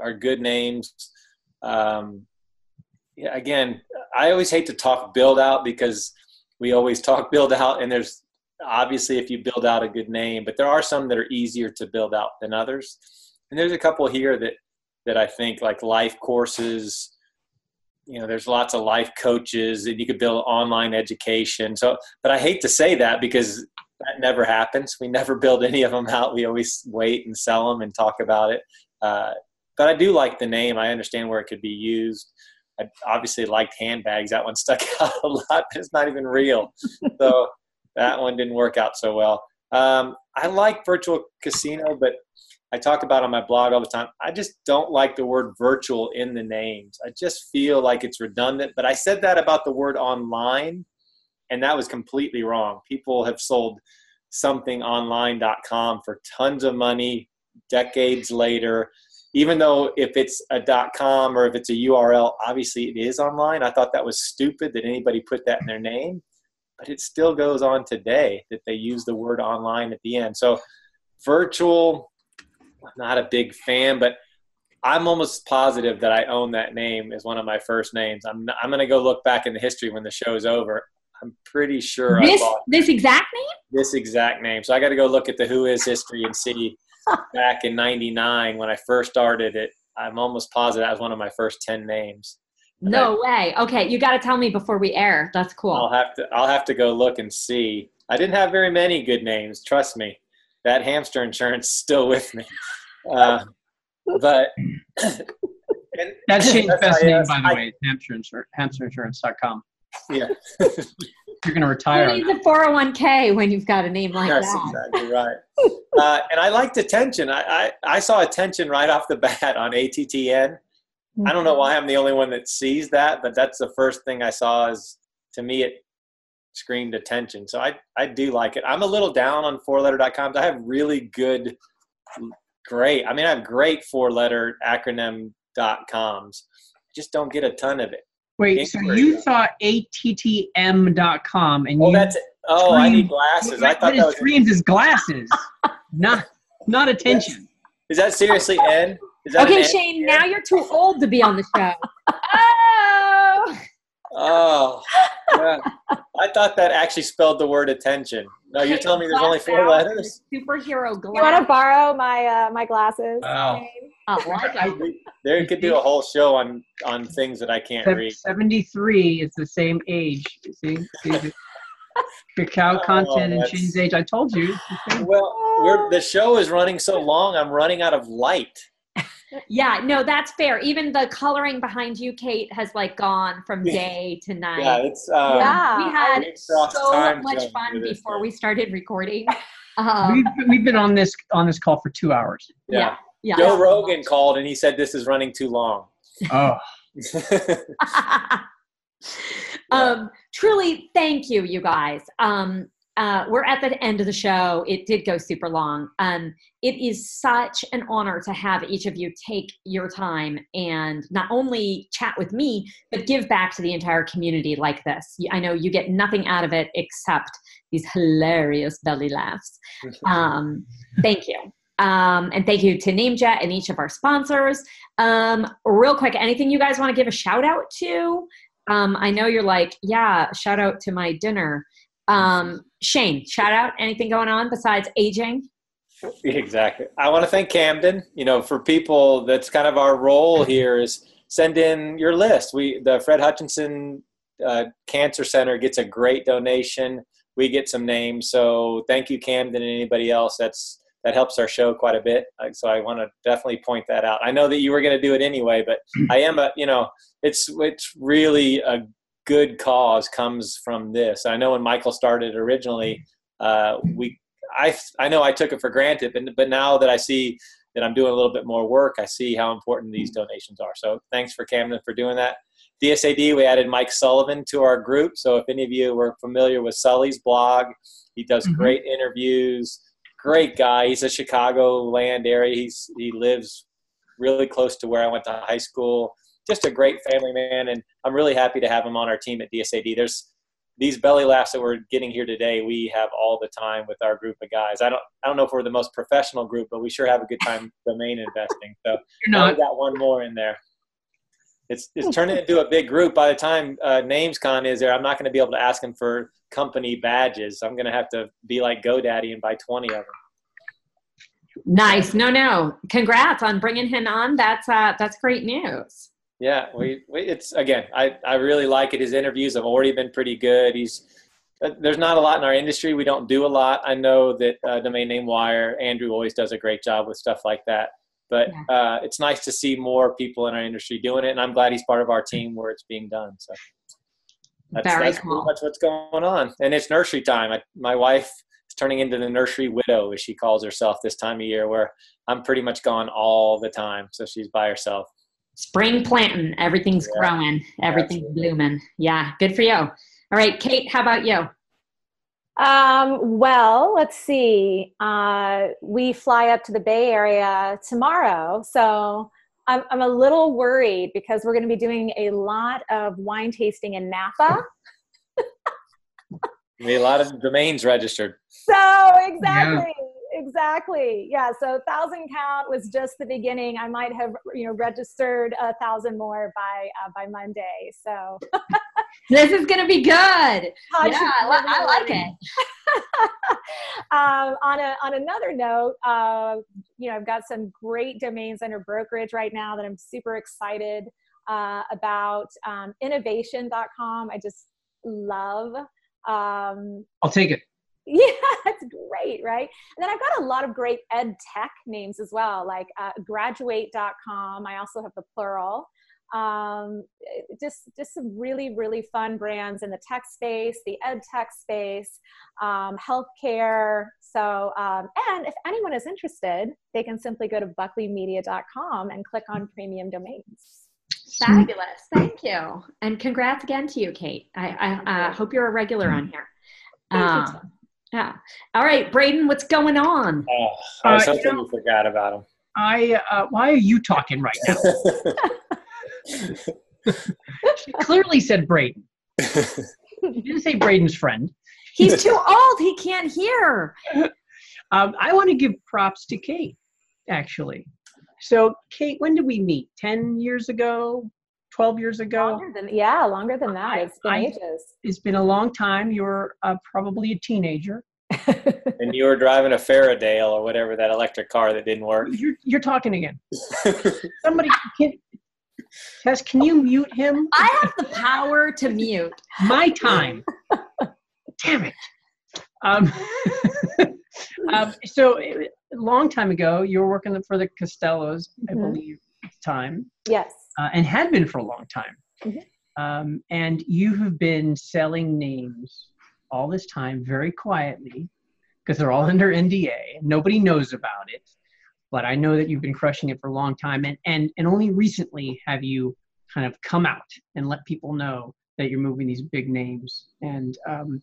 are good names. Um, again, I always hate to talk build out because we always talk build out, and there's obviously if you build out a good name, but there are some that are easier to build out than others. And there's a couple here that that I think like life courses. You know, there's lots of life coaches, and you could build online education. So, but I hate to say that because that never happens. We never build any of them out. We always wait and sell them and talk about it. Uh, but I do like the name. I understand where it could be used. I obviously liked handbags. That one stuck out a lot, it's not even real. so that one didn't work out so well. Um, I like virtual casino, but I talk about on my blog all the time. I just don't like the word virtual in the names. I just feel like it's redundant. But I said that about the word online, and that was completely wrong. People have sold somethingonline.com for tons of money decades later even though if it's a .com or if it's a URL, obviously it is online. I thought that was stupid that anybody put that in their name, but it still goes on today that they use the word online at the end. So virtual, I'm not a big fan, but I'm almost positive that I own that name as one of my first names. I'm I'm going to go look back in the history when the show's over. I'm pretty sure
this this exact name.
This exact name. So I got to go look at the WHOIS history and see back in 99 when I first started it. I'm almost positive that was one of my first 10 names.
No I, way. Okay, you got to tell me before we air. That's cool.
I'll have to I'll have to go look and see. I didn't have very many good names, trust me. That hamster insurance still with me. Uh, but
and, that's Shane's best name, by the I, way. Hamster insurance, hamsterinsurance.com.
Yeah.
You're going to retire.
You need the 401k when you've got a name like
That's
that.
That's exactly right. uh, and I liked attention. I, I, I, saw attention right off the bat on ATTN. Mm-hmm. I don't know why I'm the only one that sees that, but that's the first thing I saw is to me it screamed attention. So I, I do like it. I'm a little down on four letter.coms. I have really good, great. I mean, I have great four letter acronym dot coms. Just don't get a ton of it.
Wait, so you thought attm.com and
oh,
you
that's it. Oh, I need glasses. I thought that was
dreams is glasses, not not attention.
Is that seriously N?
okay, Shane. Now you're too old to be on the show. oh.
Oh, yeah. I thought that actually spelled the word attention. No, you're telling me there's only four letters?
Superhero glass.
You want to borrow my uh, my glasses?
Wow.
Oh, like
I-
There could do a whole show on on things that I can't
Sev-
read.
73 is the same age. You see? see the cacao
Oh,
content and
that's-
Shane's age. I told you. it's the same.
Well, we're, the show is running so long, I'm running out of light.
Yeah, no, that's fair. Even the coloring behind you, Kate, has like gone from day to night.
Yeah, it's um,
Yeah.
we had so much fun before
thing.
we started recording. Um,
We've, we've been on this on this call for two hours.
yeah.
yeah.
Joe Rogan called and he said this is running too long.
Oh,
um, truly, thank you, you guys. Um, uh, we're at the end of the show. It did go super long. Um, it is such an honor to have each of you take your time and not only chat with me, but give back to the entire community like this. I know you get nothing out of it except these hilarious belly laughs. Um, thank you. Um, and thank you to NameJet and each of our sponsors. Um, real quick, anything you guys want to give a shout out to? Um, I know you're like, yeah, shout out to my dinner. Um, Shane, shout out anything going on besides aging?
Exactly. I want to thank Camden. You know, for people, that's kind of our role here is send in your list. We the Fred Hutchinson uh, Cancer Center gets a great donation. We get some names, so thank you, Camden, and anybody else. That's that helps our show quite a bit. So I want to definitely point that out. I know that you were going to do it anyway, but I am a you know it's it's really a good cause comes from this. I know when Michael started originally, uh, we I I know I took it for granted, but but now that I see that I'm doing a little bit more work, I see how important these donations are. So thanks for Camden for doing that. DSAD, we added Mike Sullivan to our group. So if any of you were familiar with Sully's blog, he does
Mhm.
great interviews. Great guy. He's a Chicagoland area. He's he lives really close to where I went to high school. Just a great family man, and I'm really happy to have him on our team at DSAD. There's these belly laughs that we're getting here today. We have all the time with our group of guys. I don't I don't know if we're the most professional group, but we sure have a good time domain investing. So
you're
now we
not.
got one more in there. It's it's turning into a big group. By the time uh, NamesCon is there, I'm not going to be able to ask them for company badges. I'm going to have to be like GoDaddy and buy 20 of them.
Nice. No, no. Congrats on bringing him on. That's uh, that's great news.
Yeah, we, we it's again. I I really like it. His interviews have already been pretty good. He's uh, there's not a lot in our industry. We don't do a lot. I know that uh, domain name wire Andrew always does a great job with stuff like that. But uh, it's nice to see more people in our industry doing it, and I'm glad he's part of our team where it's being done. So that's,
Very
that's
cool.
pretty much what's going on. And it's nursery time. I, my wife is turning into the nursery widow, as she calls herself this time of year, where I'm pretty much gone all the time. So she's by herself.
Spring planting, everything's
Yeah,
growing, everything's
absolutely.
blooming. Yeah, good for you. All right, Kate, how about you?
Um, well, let's see. Uh, we fly up to the Bay Area tomorrow. So I'm, I'm a little worried because we're going to be doing a lot of wine tasting in Napa.
A lot of domains registered.
So exactly, exactly. Yeah. So thousand count was just the beginning. I might have, you know, registered a thousand more by, uh, by Monday. So
This is gonna be good.
How'd
yeah, I, li- I like it.
um, on a on another note, uh, you know, I've got some great domains under brokerage right now that I'm super excited uh, about. Um, innovation.com, I just love. Um,
I'll take it.
Yeah, that's great, right? And then I've got a lot of great ed tech names as well, like uh, graduate.com. I also have the plural. Um, just, just some really, really fun brands in the tech space, the ed tech space, um, healthcare. So, um, and if anyone is interested, they can simply go to buckleymedia.com and click on premium domains.
Fabulous. Thank you. And congrats again to you, Kate. I, I uh, hope you're a regular on here. Um, yeah. All right, Braden, what's going on?
Oh, I was
Uh,
hoping
you
you,
know-
forgot about him.
I. Uh, why are you talking right now? She clearly said Braden. She didn't say Braden's friend.
He's too old. He can't hear.
Um, I want to give props to Kate, actually. So, Kate, when did we meet? 10 years ago? 12 years ago.
Longer than, yeah, longer than that.
I-
It's been
I-
ages.
It's been a long time. You're uh, probably a teenager.
And you were driving a Faradale or whatever that electric car that didn't work.
You're, you're talking again. Somebody can. Tess, can you mute him?
I have the power to mute.
My time. Damn it. Um, um, so, a long time ago, you were working for the Costellos, I
Mhm.
believe, at the time.
yes.
Uh, and had been for a long time.
Mhm.
Um, and you have been selling names all this time very quietly because they're all under NDA nobody knows about it. But I know that you've been crushing it for a long time, and, and, and only recently have you kind of come out and let people know that you're moving these big names. And um,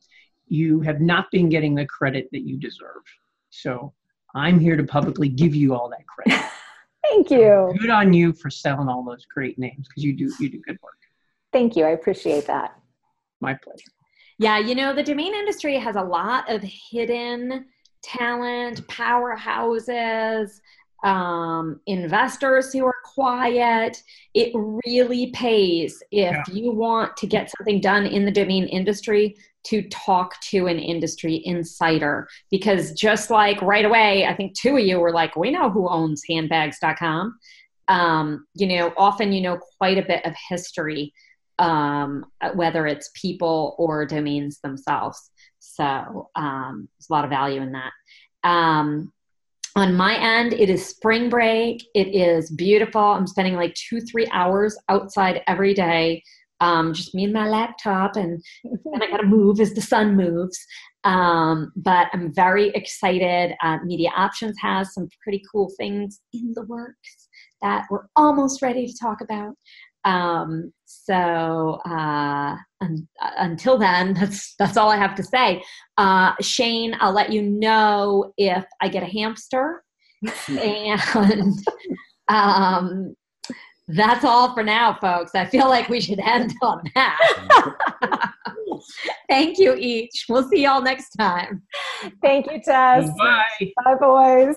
you have not been getting the credit that you deserve. So I'm here to publicly give you all that credit
Thank you.
good on you for selling all those great names because you do you do good work.
Thank you. I appreciate that.
My pleasure.
Yeah, you know, the domain industry has a lot of hidden talent, powerhouses, um, investors who are quiet. It really pays if
Yeah.
you want to get something done in the domain industry to talk to an industry insider. Because just like right away, I think two of you were like, we know who owns handbags.com. Um, you know, often you know quite a bit of history um, whether it's people or domains themselves. So um, there's a lot of value in that. Um, on my end, it is spring break. It is beautiful. I'm spending like two, three hours outside every day, um, just me and my laptop, and then I got to move as the sun moves. Um, but I'm very excited. Uh, Media Options has some pretty cool things in the works that we're almost ready to talk about. Um, so uh, un- until then, that's that's all I have to say. Uh, Shane, I'll let you know if I get a hamster, and um, that's all for now, folks. I feel like we should end on that. Thank you each. We'll see y'all next time.
Thank you, Tess.
Bye.
Bye, boys.